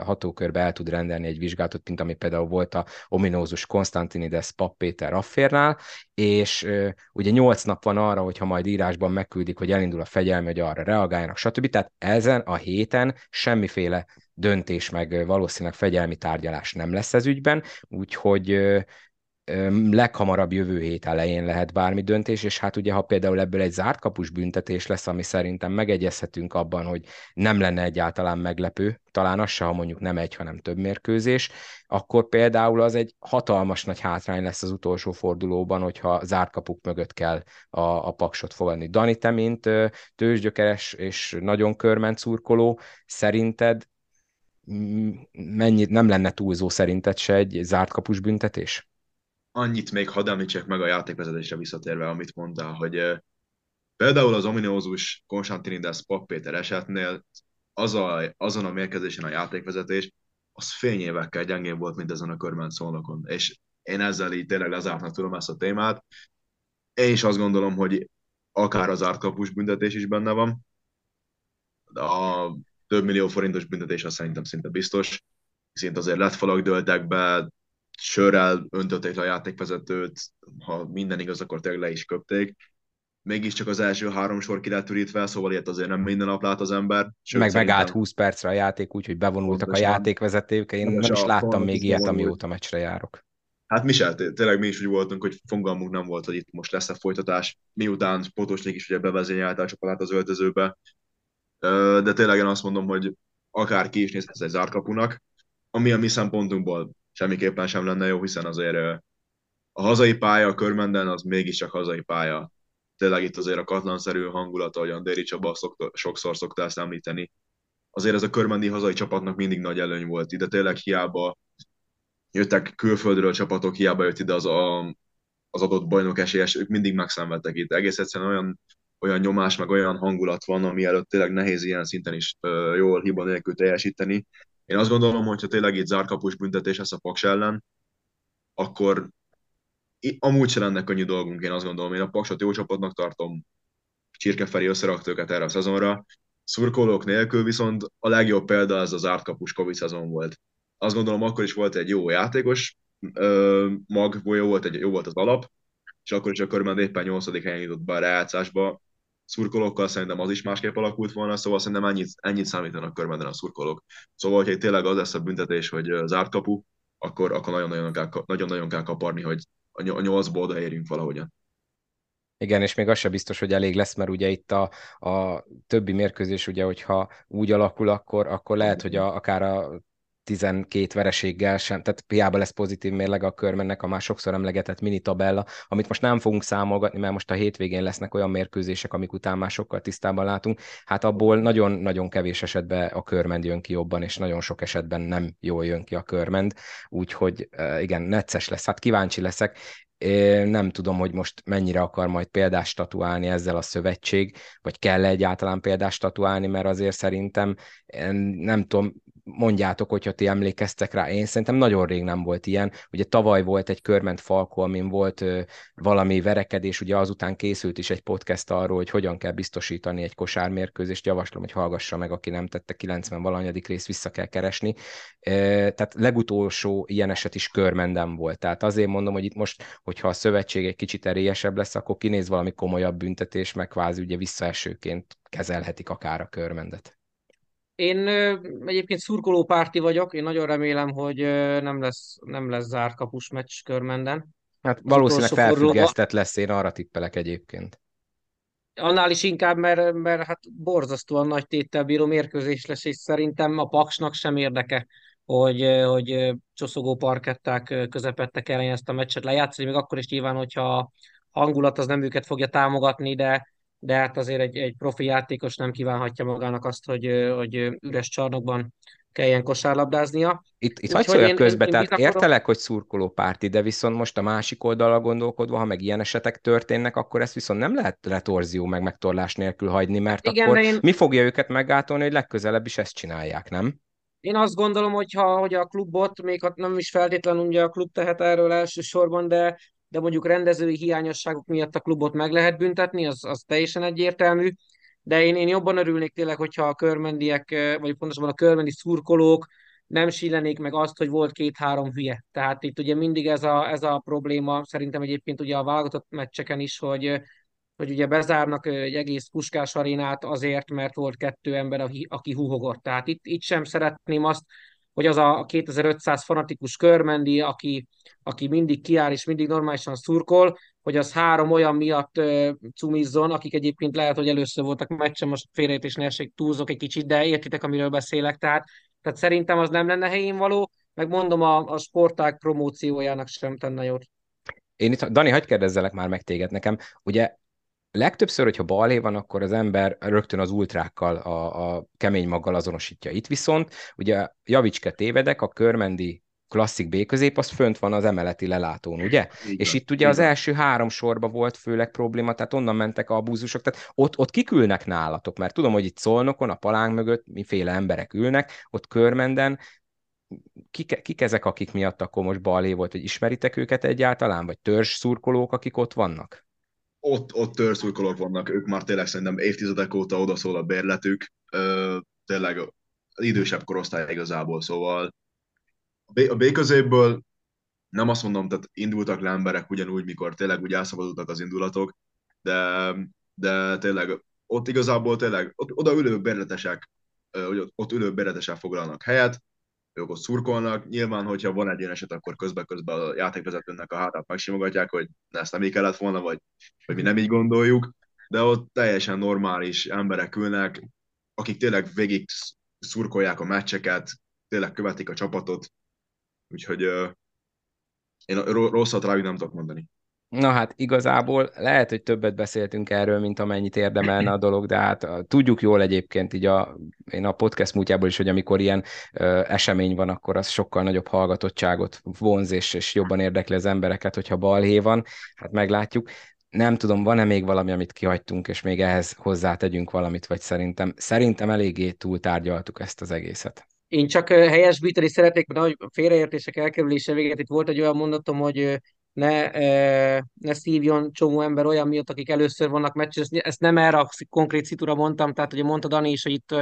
hatókörbe el tud rendelni egy vizsgálatot, mint ami például volt a ominózus Konstantinides Pap Péter Afférnál, és ugye nyolc nap van arra, hogyha majd írásban megküldik, hogy elindul a fegyelmi, hogy arra reagáljanak, stb. Tehát ezen a héten semmiféle döntés, meg valószínűleg fegyelmi tárgyalás nem lesz ez ügyben, úgyhogy leghamarabb jövő hét elején lehet bármi döntés, és hát ugye, ha például ebből egy zárt kapus büntetés lesz, ami szerintem megegyezhetünk abban, hogy nem lenne egyáltalán meglepő, talán az se, ha mondjuk nem egy, hanem több mérkőzés, akkor például az egy hatalmas nagy hátrány lesz az utolsó fordulóban, hogyha zárt kapuk mögött kell a, a paksot fogadni. Dani, te mint tőzsgyökeres és nagyon körment szurkoló, szerinted mennyit nem lenne túlzó szerinted se egy zárt kapus büntetés? Annyit még hadd említsek meg a játékvezetésre visszatérve, amit mondtál, hogy például az ominózus Konstantinides Pap Péter esetnél az a, azon a mérkőzésen a játékvezetés, az fényévekkel gyengébb volt, mint ezen a körben szólnokon. És én ezzel így tényleg lezártnak tudom ezt a témát. Én is azt gondolom, hogy akár az ártkapus büntetés is benne van, de a több millió forintos büntetés az szerintem szinte biztos, hiszen azért lett falak dőltek be, sörrel öntötték a játékvezetőt, ha minden igaz, akkor tényleg le is köpték. Mégiscsak az első három sor ki lett ürítve, szóval ilyet azért nem minden nap lát az ember. Sőt, meg szerintem... megállt 20 percre a játék, úgyhogy bevonultak Pontosan. a játékvezetők. Én nem is láttam még ilyet, amióta meccsre járok. Hát mi se, tényleg mi is úgy voltunk, hogy fogalmunk nem volt, hogy itt most lesz a folytatás, miután Potosnik is ugye bevezényelte a csapatát az öltözőbe. De tényleg én azt mondom, hogy akár ki is nézhet egy zárkapunak, ami a mi szempontunkból semmiképpen sem lenne jó, hiszen azért a hazai pálya a körmenden az mégiscsak hazai pálya. Tényleg itt azért a katlanszerű hangulat, ahogyan Déri Csaba szokta, sokszor szokta ezt említeni. Azért ez a körmendi hazai csapatnak mindig nagy előny volt. Ide tényleg hiába jöttek külföldről csapatok, hiába jött ide az, a, az adott bajnok esélyes, ők mindig megszenvedtek itt. Egész egyszerűen olyan, olyan nyomás, meg olyan hangulat van, ami előtt tényleg nehéz ilyen szinten is jól hiba nélkül teljesíteni. Én azt gondolom, hogy ha tényleg itt zárkapus büntetés lesz a Paks ellen, akkor amúgy se lenne könnyű dolgunk, én azt gondolom. Én a Paksot jó csapatnak tartom, Csirkeferi összerakt őket erre a szezonra. Szurkolók nélkül viszont a legjobb példa ez az zárt kapus Covid szezon volt. Azt gondolom, akkor is volt egy jó játékos mag, jó volt, egy, jó volt az alap, és akkor is a körben éppen 8. helyen jutott be a rájátszásba szurkolókkal szerintem az is másképp alakult volna, szóval szerintem ennyit, ennyit számítanak körben a szurkolók. Szóval, hogyha tényleg az lesz a büntetés, hogy zárt kapu, akkor, akkor nagyon-nagyon, kell, nagyon-nagyon kell kaparni, hogy a nyolcból odaérjünk valahogyan. Igen, és még az sem biztos, hogy elég lesz, mert ugye itt a, a többi mérkőzés, ugye, hogyha úgy alakul, akkor, akkor lehet, hogy a, akár a 12 vereséggel sem, tehát hiába lesz pozitív mérleg a körmennek a már sokszor emlegetett mini tabella, amit most nem fogunk számolgatni, mert most a hétvégén lesznek olyan mérkőzések, amik után már sokkal tisztában látunk, hát abból nagyon-nagyon kevés esetben a körmend jön ki jobban, és nagyon sok esetben nem jól jön ki a körmend, úgyhogy igen, necces lesz, hát kíváncsi leszek, nem tudom, hogy most mennyire akar majd példást statuálni ezzel a szövetség, vagy kell -e egyáltalán példást statuálni, mert azért szerintem nem tudom, mondjátok, hogyha ti emlékeztek rá, én szerintem nagyon rég nem volt ilyen. Ugye tavaly volt egy körment falkó, amin volt ö, valami verekedés, ugye azután készült is egy podcast arról, hogy hogyan kell biztosítani egy kosármérkőzést, javaslom, hogy hallgassa meg, aki nem tette, 90 valanyadik rész vissza kell keresni. E, tehát legutolsó ilyen eset is körmendem volt. Tehát azért mondom, hogy itt most, hogyha a szövetség egy kicsit erélyesebb lesz, akkor kinéz valami komolyabb büntetés, meg kvázi ugye visszaesőként kezelhetik akár a körmendet. Én egyébként szurkolópárti vagyok, én nagyon remélem, hogy nem lesz, nem lesz zárt kapus meccs körmenden. Hát valószínűleg felfüggesztett lesz, én arra tippelek egyébként. Annál is inkább, mert, mert hát borzasztóan nagy téttel bíró mérkőzés lesz, és szerintem a Paksnak sem érdeke, hogy, hogy csoszogó parketták közepette kellene ezt a meccset lejátszani, még akkor is nyilván, hogyha hangulat az nem őket fogja támogatni, de, de hát azért egy, egy profi játékos nem kívánhatja magának azt, hogy, hogy üres csarnokban kelljen kosárlabdáznia. Itt, itt hagyd szóljak közbe, én, tehát én értelek, hogy szurkoló párti, de viszont most a másik oldalra gondolkodva, ha meg ilyen esetek történnek, akkor ezt viszont nem lehet retorzió meg megtorlás nélkül hagyni, mert Igen, akkor én... mi fogja őket meggátolni, hogy legközelebb is ezt csinálják, nem? Én azt gondolom, hogy, ha, hogy a klubot, még ha nem is feltétlenül ugye a klub tehet erről elsősorban, de, de mondjuk rendezői hiányosságok miatt a klubot meg lehet büntetni, az, az teljesen egyértelmű de én, én jobban örülnék tényleg, hogyha a körmendiek, vagy pontosabban a körmendi szurkolók nem sillenék meg azt, hogy volt két-három hülye. Tehát itt ugye mindig ez a, ez a probléma, szerintem egyébként ugye a válogatott meccseken is, hogy, hogy ugye bezárnak egy egész puskás arénát azért, mert volt kettő ember, aki huhogott. Tehát itt, itt sem szeretném azt, hogy az a 2500 fanatikus körmendi, aki, aki mindig kiáll és mindig normálisan szurkol, hogy az három olyan miatt uh, cumizzon, akik egyébként lehet, hogy először voltak meccsen, most félreértés ne túlzok egy kicsit, de értitek, amiről beszélek, tehát, tehát szerintem az nem lenne helyén való, meg mondom, a, a sportág promóciójának sem tenne jót. Én itt, Dani, hagyd kérdezzelek már meg téged nekem. Ugye legtöbbször, hogyha balé van, akkor az ember rögtön az ultrákkal, a, a kemény maggal azonosítja. Itt viszont, ugye javicske tévedek, a körmendi klasszik B közép, az fönt van az emeleti lelátón, ugye? Igen, és itt ugye igen. az első három sorba volt főleg probléma, tehát onnan mentek a búzusok, tehát ott, ott kikülnek nálatok, mert tudom, hogy itt Szolnokon, a palánk mögött miféle emberek ülnek, ott körmenden, kik, kik ezek, akik miatt akkor most balé volt, hogy ismeritek őket egyáltalán, vagy törzs szurkolók, akik ott vannak? Ott, ott törzszurkolók vannak, ők már tényleg szerintem évtizedek óta odaszól a bérletük, ö, tényleg az idősebb korosztály igazából, szóval a B, középből nem azt mondom, tehát indultak le emberek ugyanúgy, mikor tényleg úgy elszabadultak az indulatok, de, de tényleg ott igazából tényleg, ott, oda ülő bérletesek, ott, ülő bérletesek foglalnak helyet, ők ott szurkolnak. Nyilván, hogyha van egy ilyen eset, akkor közben-közben a játékvezetőnek a hátát megsimogatják, hogy ezt nem így kellett volna, vagy, vagy mi nem így gondoljuk, de ott teljesen normális emberek ülnek, akik tényleg végig szurkolják a meccseket, tényleg követik a csapatot, Úgyhogy uh, én rosszat rájuk nem tudok mondani. Na hát igazából lehet, hogy többet beszéltünk erről, mint amennyit érdemelne a dolog, de hát tudjuk jól egyébként így a, én a podcast múltjából is, hogy amikor ilyen ö, esemény van, akkor az sokkal nagyobb hallgatottságot vonz, és, és jobban érdekli az embereket, hogyha balhé van, hát meglátjuk. Nem tudom, van-e még valami, amit kihagytunk, és még ehhez hozzátegyünk valamit, vagy szerintem, szerintem eléggé túltárgyaltuk ezt az egészet. Én csak helyesbíteni szeretnék, mert a félreértések elkerülése véget itt volt egy olyan mondatom, hogy ne, ne szívjon csomó ember olyan miatt, akik először vannak meccsen. Ezt nem erre a konkrét szitúra mondtam, tehát ugye mondta Dani is, hogy itt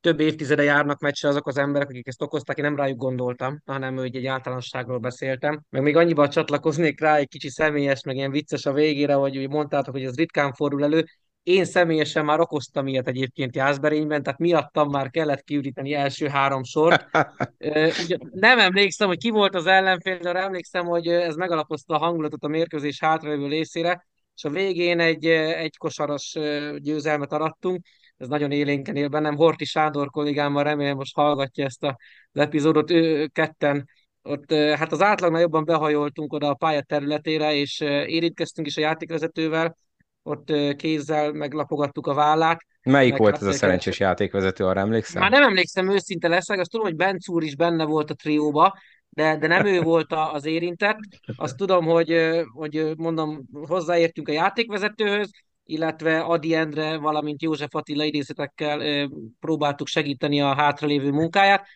több évtizede járnak meccsre azok az emberek, akik ezt okozták, én nem rájuk gondoltam, hanem hogy egy általánosságról beszéltem. Meg még annyiban csatlakoznék rá, egy kicsi személyes, meg ilyen vicces a végére, hogy mondtátok, hogy ez ritkán fordul elő. Én személyesen már okoztam ilyet egyébként Jászberényben, tehát miattam már kellett kiüríteni első három sort. Nem emlékszem, hogy ki volt az ellenfél, de emlékszem, hogy ez megalapozta a hangulatot a mérkőzés hátralévő részére, és a végén egy, egy kosaras győzelmet arattunk. Ez nagyon élénken él bennem. Horti Sándor kollégámmal remélem most hallgatja ezt az epizódot. Ő, ketten ott hát az átlagnál jobban behajoltunk oda a pálya területére, és érintkeztünk is a játékvezetővel, ott kézzel meglapogattuk a vállát. Melyik volt ez a szerencsés játékvezető, arra emlékszem? Már nem emlékszem, őszinte leszek, azt tudom, hogy Benc úr is benne volt a trióba, de, de nem ő volt az érintett. Azt tudom, hogy, hogy mondom, hozzáértünk a játékvezetőhöz, illetve Adi Endre, valamint József Attila idézetekkel próbáltuk segíteni a hátralévő munkáját.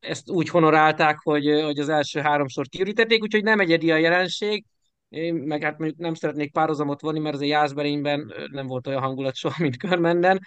Ezt úgy honorálták, hogy, hogy az első három sort kiürítették, úgyhogy nem egyedi a jelenség. Én meg hát mondjuk nem szeretnék párhuzamot vonni, mert az a Jászberényben nem volt olyan hangulat soha, mint Körmenden,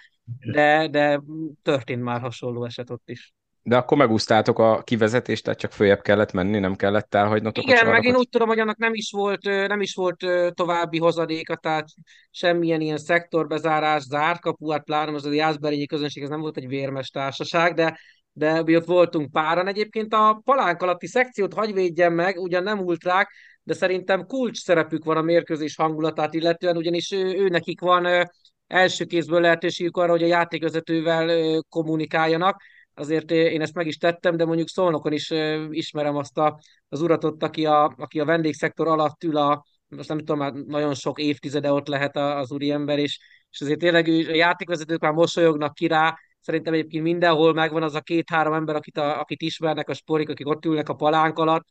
de, de történt már hasonló eset ott is. De akkor megúsztátok a kivezetést, tehát csak följebb kellett menni, nem kellett elhagynotok Igen, a meg én úgy tudom, hogy annak nem is volt, nem is volt további hozadéka, tehát semmilyen ilyen szektorbezárás, zárt kapu, hát pláne az a Jászberényi közönség, ez nem volt egy vérmes társaság, de de mi ott voltunk páran. Egyébként a palánk alatti szekciót hagy védjem meg, ugyan nem ultrák, de szerintem kulcs szerepük van a mérkőzés hangulatát illetően, ugyanis ő, ő nekik van első kézből lehetőségük arra, hogy a játékvezetővel kommunikáljanak. azért én ezt meg is tettem, de mondjuk Szolnokon is ismerem azt a, az urat ott, aki a, aki a vendégszektor alatt ül a, most nem tudom, már nagyon sok évtizede ott lehet az úriember, és, és azért tényleg a játékvezetők már mosolyognak ki rá, szerintem egyébként mindenhol megvan az a két-három ember, akit, a, akit ismernek a sporik, akik ott ülnek a palánk alatt,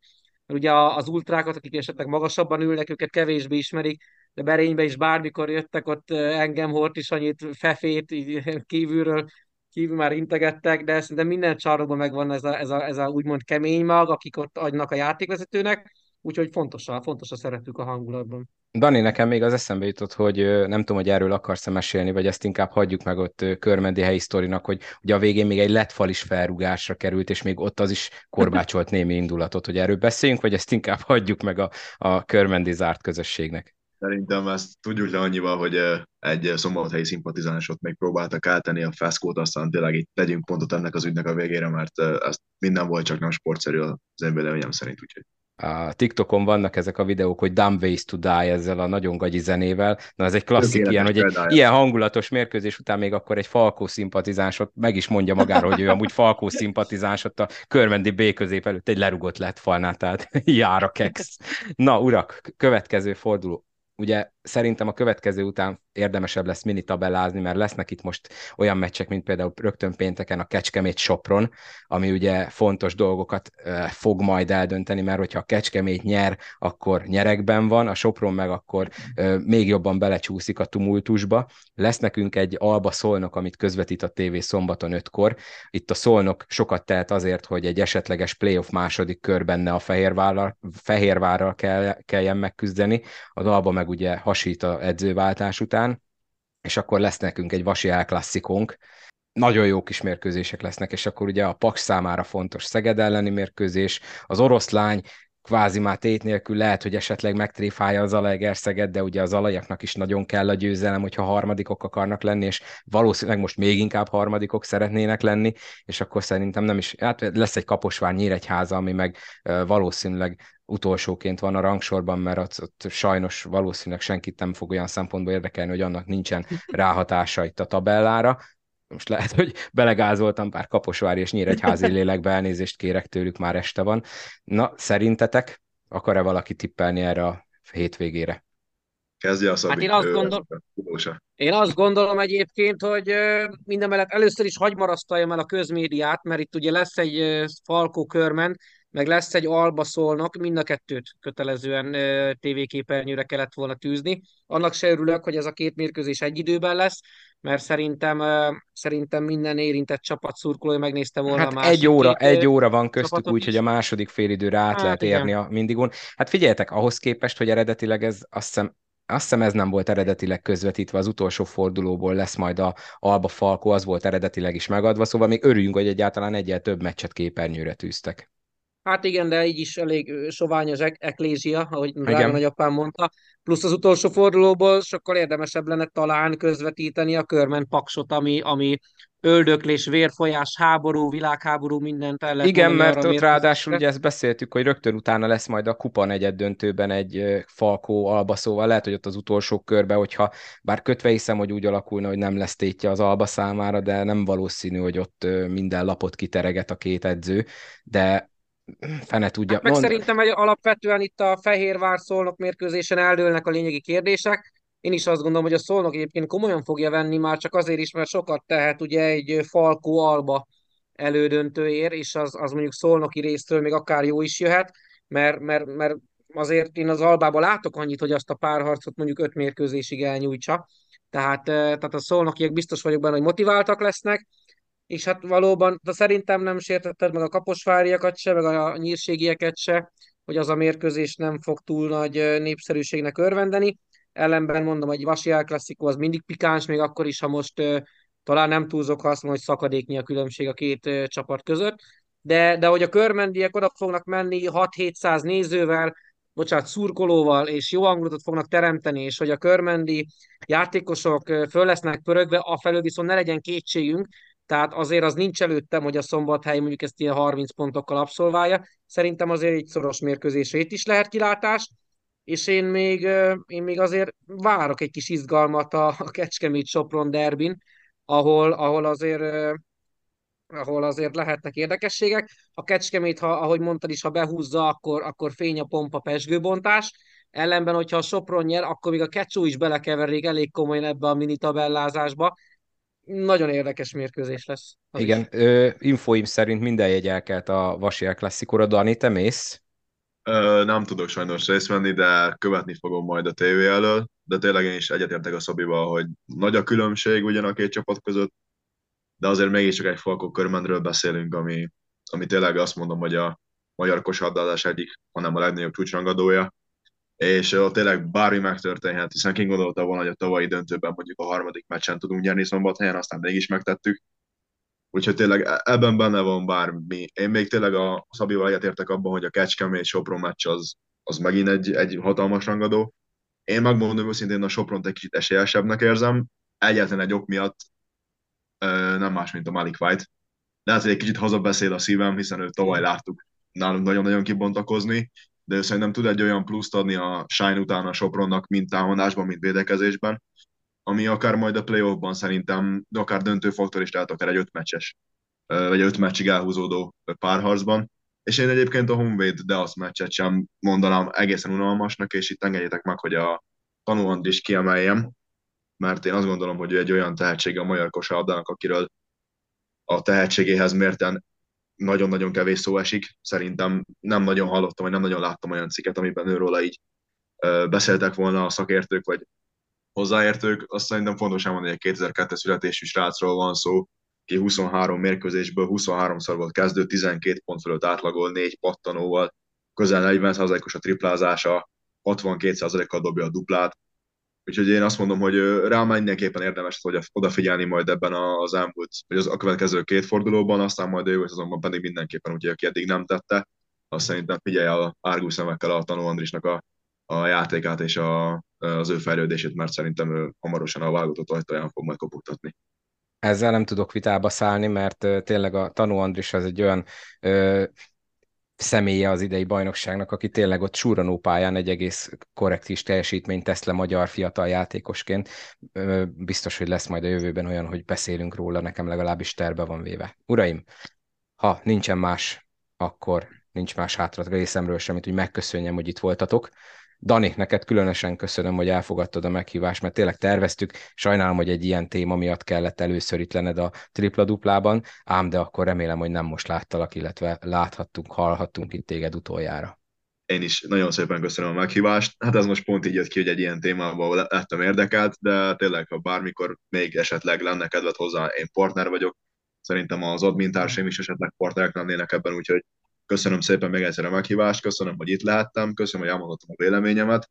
mert ugye az ultrákat, akik esetleg magasabban ülnek, őket kevésbé ismerik, de Berénybe is bármikor jöttek, ott engem Hort is annyit fefét így kívülről kívül már integettek, de szerintem minden csarnokban megvan ez a, ez, a, ez a úgymond kemény mag, akik ott adnak a játékvezetőnek, úgyhogy fontos a, fontos a szerepük a hangulatban. Dani, nekem még az eszembe jutott, hogy nem tudom, hogy erről akarsz-e mesélni, vagy ezt inkább hagyjuk meg ott körmendi helyi sztorinak, hogy ugye a végén még egy letfal is felrugásra került, és még ott az is korbácsolt némi indulatot, hogy erről beszéljünk, vagy ezt inkább hagyjuk meg a, a körmendi zárt közösségnek. Szerintem ezt tudjuk le annyival, hogy egy szombathelyi szimpatizánsot még próbáltak eltenni a feszkót, aztán tényleg itt tegyünk pontot ennek az ügynek a végére, mert ez minden volt, csak nem sportszerű az én véleményem szerint, úgyhogy a TikTokon vannak ezek a videók, hogy Dumb Ways to Die ezzel a nagyon gagyi zenével. Na ez egy klasszik ilyen, hogy egy ilyen hangulatos mérkőzés után még akkor egy Falkó szimpatizánsot meg is mondja magáról, hogy ő amúgy Falkó szimpatizánsot a körmendi B közép előtt egy lerugott lett falnál, tehát jár a kex. Na urak, következő forduló ugye szerintem a következő után érdemesebb lesz mini tabellázni, mert lesznek itt most olyan meccsek, mint például rögtön pénteken a Kecskemét Sopron, ami ugye fontos dolgokat fog majd eldönteni, mert hogyha a Kecskemét nyer, akkor nyerekben van, a Sopron meg akkor még jobban belecsúszik a tumultusba. Lesz nekünk egy Alba Szolnok, amit közvetít a tévé szombaton ötkor. Itt a Szolnok sokat tehet azért, hogy egy esetleges playoff második körben ne a Fehérvárral, Fehérvárral kell, kelljen megküzdeni. Az Alba meg ugye hasít a edzőváltás után, és akkor lesz nekünk egy vasi klasszikónk, nagyon jó kis mérkőzések lesznek, és akkor ugye a Paks számára fontos Szeged elleni mérkőzés, az oroszlány kvázi már tét nélkül lehet, hogy esetleg megtréfálja az Zalaegerszeget, de ugye az alajaknak is nagyon kell a győzelem, hogyha harmadikok akarnak lenni, és valószínűleg most még inkább harmadikok szeretnének lenni, és akkor szerintem nem is, hát lesz egy Kaposvár Nyíregyháza, ami meg valószínűleg utolsóként van a rangsorban, mert ott, ott sajnos valószínűleg senkit nem fog olyan szempontból érdekelni, hogy annak nincsen ráhatása itt a tabellára. Most lehet, hogy belegázoltam pár kaposvári és nyíregyházi lélekbe, elnézést kérek tőlük, már este van. Na, szerintetek akar-e valaki tippelni erre a hétvégére? Kezdje a Szabi. Hát én azt, gondol... én azt gondolom egyébként, hogy minden mellett először is hagymarasztaljam el a közmédiát, mert itt ugye lesz egy Falkó körment, meg lesz egy Alba szólnak, mind a kettőt kötelezően tévéképernyőre kellett volna tűzni. Annak se örülök, hogy ez a két mérkőzés egy időben lesz, mert szerintem, szerintem minden érintett csapat szurkolója megnézte volna hát a egy óra, egy óra van köztük, úgyhogy a második félidőre át hát lehet igen. érni a mindigon. Hát figyeljetek, ahhoz képest, hogy eredetileg ez azt hiszem azt hiszem ez nem volt eredetileg közvetítve, az utolsó fordulóból lesz majd a Alba Falko, az volt eredetileg is megadva, szóval még örüljünk, hogy egyáltalán egyel több meccset képernyőre tűztek. Hát igen, de így is elég sovány az eklézia, ahogy drága nagyapám mondta. Plusz az utolsó fordulóból sokkal érdemesebb lenne talán közvetíteni a körmen paksot, ami, ami öldöklés, vérfolyás, háború, világháború, mindent el Igen, mert ott ráadásul ugye ezt beszéltük, hogy rögtön utána lesz majd a kupa negyed döntőben egy Falkó Alba, szóval lehet, hogy ott az utolsó körbe, hogyha bár kötve hiszem, hogy úgy alakulna, hogy nem lesz tétje az Alba számára, de nem valószínű, hogy ott minden lapot kitereget a két edző, de fene tudja. Hát meg mond... szerintem hogy alapvetően itt a Fehérvár szolnok mérkőzésen eldőlnek a lényegi kérdések. Én is azt gondolom, hogy a szolnok egyébként komolyan fogja venni, már csak azért is, mert sokat tehet ugye egy Falkó Alba elődöntőér, és az, az mondjuk szolnoki résztől még akár jó is jöhet, mert, mert, mert azért én az Albában látok annyit, hogy azt a párharcot mondjuk öt mérkőzésig elnyújtsa. Tehát, eh, tehát a szolnokiek biztos vagyok benne, hogy motiváltak lesznek, és hát valóban, de szerintem nem sértetted meg a kaposváriakat se, meg a nyírségieket se, hogy az a mérkőzés nem fog túl nagy népszerűségnek örvendeni. Ellenben mondom, hogy Vasi Klasszikó az mindig pikáns, még akkor is, ha most talán nem túlzok, ha azt mondom, hogy szakadéknyi a különbség a két csapat között. De, de hogy a körmendiek oda fognak menni 6-700 nézővel, bocsánat, szurkolóval, és jó hangulatot fognak teremteni, és hogy a körmendi játékosok föl lesznek pörögve, afelől viszont ne legyen kétségünk, tehát azért az nincs előttem, hogy a szombathely mondjuk ezt ilyen 30 pontokkal abszolválja. Szerintem azért egy szoros mérkőzésre is lehet kilátás, és én még, én még azért várok egy kis izgalmat a, a Kecskemét Sopron derbin, ahol, ahol azért ahol azért lehetnek érdekességek. A Kecskemét, ha, ahogy mondtad is, ha behúzza, akkor, akkor fény a pompa pesgőbontás. Ellenben, hogyha a Sopron nyer, akkor még a Kecsó is belekeverik elég komolyan ebbe a mini tabellázásba. Nagyon érdekes mérkőzés lesz. Igen, ö, infoim szerint minden jegy elkelt a Vasiel klasszikora. Dani, te mész? Ö, nem tudok sajnos részt venni, de követni fogom majd a tévé elől, de tényleg én is egyetértek a Szabival, hogy nagy a különbség ugyan a két csapat között, de azért mégiscsak egy Falkó körmendről beszélünk, ami, ami tényleg azt mondom, hogy a magyar kosárlabdázás egyik, hanem a legnagyobb csúcsrangadója, és ott tényleg bármi megtörténhet, hiszen ki gondolta volna, hogy a tavalyi döntőben mondjuk a harmadik meccsen tudunk nyerni szombathelyen, aztán mégis megtettük. Úgyhogy tényleg e- ebben benne van bármi. Én még tényleg a Szabival egyetértek abban, hogy a Kecskemét Sopron meccs az, az megint egy, egy hatalmas rangadó. Én megmondom őszintén, a Sopront egy kicsit esélyesebbnek érzem. Egyetlen egy ok miatt nem más, mint a Malik White. Lehet, hogy egy kicsit hazabeszél a szívem, hiszen őt tavaly láttuk nálunk nagyon-nagyon kibontakozni, de ő szerintem tud egy olyan pluszt adni a Shine után a Sopronnak, mint támadásban, mint védekezésben, ami akár majd a playoffban szerintem, de akár döntő faktor is lehet akár egy öt meccses, vagy öt meccsig elhúzódó párharcban. És én egyébként a Honvéd azt meccset sem mondanám egészen unalmasnak, és itt engedjétek meg, hogy a tanulóan is kiemeljem, mert én azt gondolom, hogy ő egy olyan tehetség a magyar kosárlabdának, akiről a tehetségéhez mérten nagyon-nagyon kevés szó esik. Szerintem nem nagyon hallottam, vagy nem nagyon láttam olyan cikket, amiben őróla így beszéltek volna a szakértők, vagy hozzáértők. Azt szerintem fontos elmondani, hogy egy 2002 születésű srácról van szó, ki 23 mérkőzésből 23-szor volt kezdő, 12 pont fölött átlagol, 4 pattanóval, közel 40%-os a triplázása, 62%-kal dobja a duplát. Úgyhogy én azt mondom, hogy rá mindenképpen érdemes hogy odafigyelni majd ebben az elmúlt, vagy az a következő két fordulóban, aztán majd ő azonban pedig mindenképpen, úgyhogy aki eddig nem tette, azt szerintem figyelje a árgus szemekkel a Tanú Andrisnak a, a játékát és a, az ő fejlődését, mert szerintem ő hamarosan a válogatott ajtaján fog majd kopogtatni. Ezzel nem tudok vitába szállni, mert tényleg a Tanú Andris az egy olyan személye az idei bajnokságnak, aki tényleg ott súranó pályán egy egész korrekt is teljesítményt tesz le magyar fiatal játékosként. Biztos, hogy lesz majd a jövőben olyan, hogy beszélünk róla, nekem legalábbis terve van véve. Uraim, ha nincsen más, akkor nincs más hátra részemről sem, mint hogy megköszönjem, hogy itt voltatok. Dani, neked különösen köszönöm, hogy elfogadtad a meghívást, mert tényleg terveztük. Sajnálom, hogy egy ilyen téma miatt kellett először itt lenned a tripla-duplában, ám de akkor remélem, hogy nem most láttalak, illetve láthattunk, hallhattunk itt téged utoljára. Én is nagyon szépen köszönöm a meghívást. Hát ez most pont így jött ki, hogy egy ilyen témában lettem érdekelt, de tényleg, ha bármikor még esetleg lenne kedved hozzá, én partner vagyok. Szerintem az admin társaim is esetleg partnerek lennének ebben, úgyhogy Köszönöm szépen még egyszer a meghívást, köszönöm, hogy itt lehettem, köszönöm, hogy elmondhatom a véleményemet.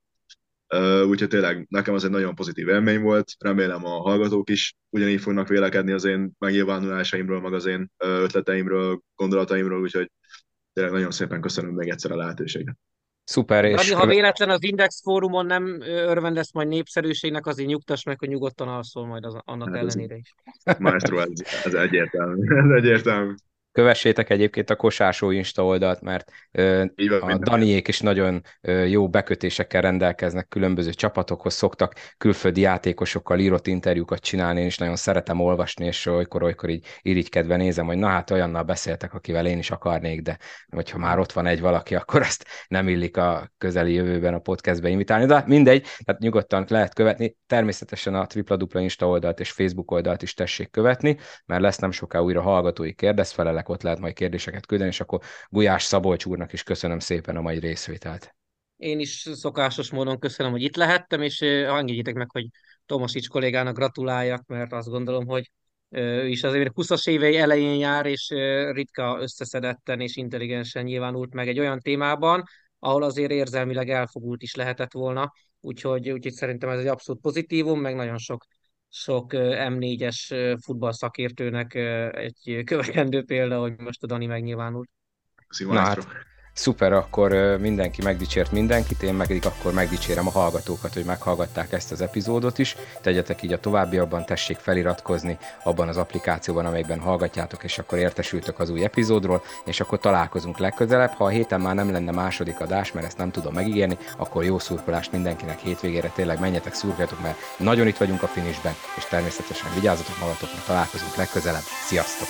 Úgyhogy tényleg nekem az egy nagyon pozitív élmény volt, remélem a hallgatók is ugyanígy fognak vélekedni az én megnyilvánulásaimról, meg az én ötleteimről, gondolataimról, úgyhogy tényleg nagyon szépen köszönöm még egyszer a lehetőséget. Szuper, és... ha véletlen az Index fórumon nem örvendesz majd népszerűségnek, azért nyugtass meg, hogy nyugodtan alszol majd az, annak hát ellenére is. Maestro, ez, ez egyértelmű. Ez egyértelmű. Kövessétek egyébként a Kosásó Insta oldalt, mert ö, van, a Daniék is nagyon ö, jó bekötésekkel rendelkeznek különböző csapatokhoz, szoktak külföldi játékosokkal írott interjúkat csinálni, én is nagyon szeretem olvasni, és olykor-olykor így irigykedve nézem, hogy na hát olyannal beszéltek, akivel én is akarnék, de hogyha már ott van egy valaki, akkor ezt nem illik a közeli jövőben a podcastbe invitálni, de mindegy, tehát nyugodtan lehet követni, természetesen a tripla dupla Insta oldalt és Facebook oldalt is tessék követni, mert lesz nem soká újra hallgatói kérdezfelelek, felek, ott lehet majd kérdéseket küldeni, és akkor Gulyás Szabolcs úrnak is köszönöm szépen a mai részvételt. Én is szokásos módon köszönöm, hogy itt lehettem, és engedjétek meg, hogy Tomasics kollégának gratuláljak, mert azt gondolom, hogy ő is azért 20-as évei elején jár, és ritka összeszedetten és intelligensen nyilvánult meg egy olyan témában, ahol azért érzelmileg elfogult is lehetett volna, úgyhogy, úgyhogy szerintem ez egy abszolút pozitívum, meg nagyon sok sok M4-es futballszakértőnek egy követendő példa, hogy most a Dani megnyilvánult. Na hát, szuper, akkor mindenki megdicsért mindenkit, én meg akkor megdicsérem a hallgatókat, hogy meghallgatták ezt az epizódot is. Tegyetek így a továbbiakban, tessék feliratkozni abban az applikációban, amelyben hallgatjátok, és akkor értesültök az új epizódról, és akkor találkozunk legközelebb. Ha a héten már nem lenne második adás, mert ezt nem tudom megígérni, akkor jó szurkolást mindenkinek hétvégére, tényleg menjetek, szurkoljatok, mert nagyon itt vagyunk a finisben, és természetesen vigyázzatok magatokra, találkozunk legközelebb. Sziasztok!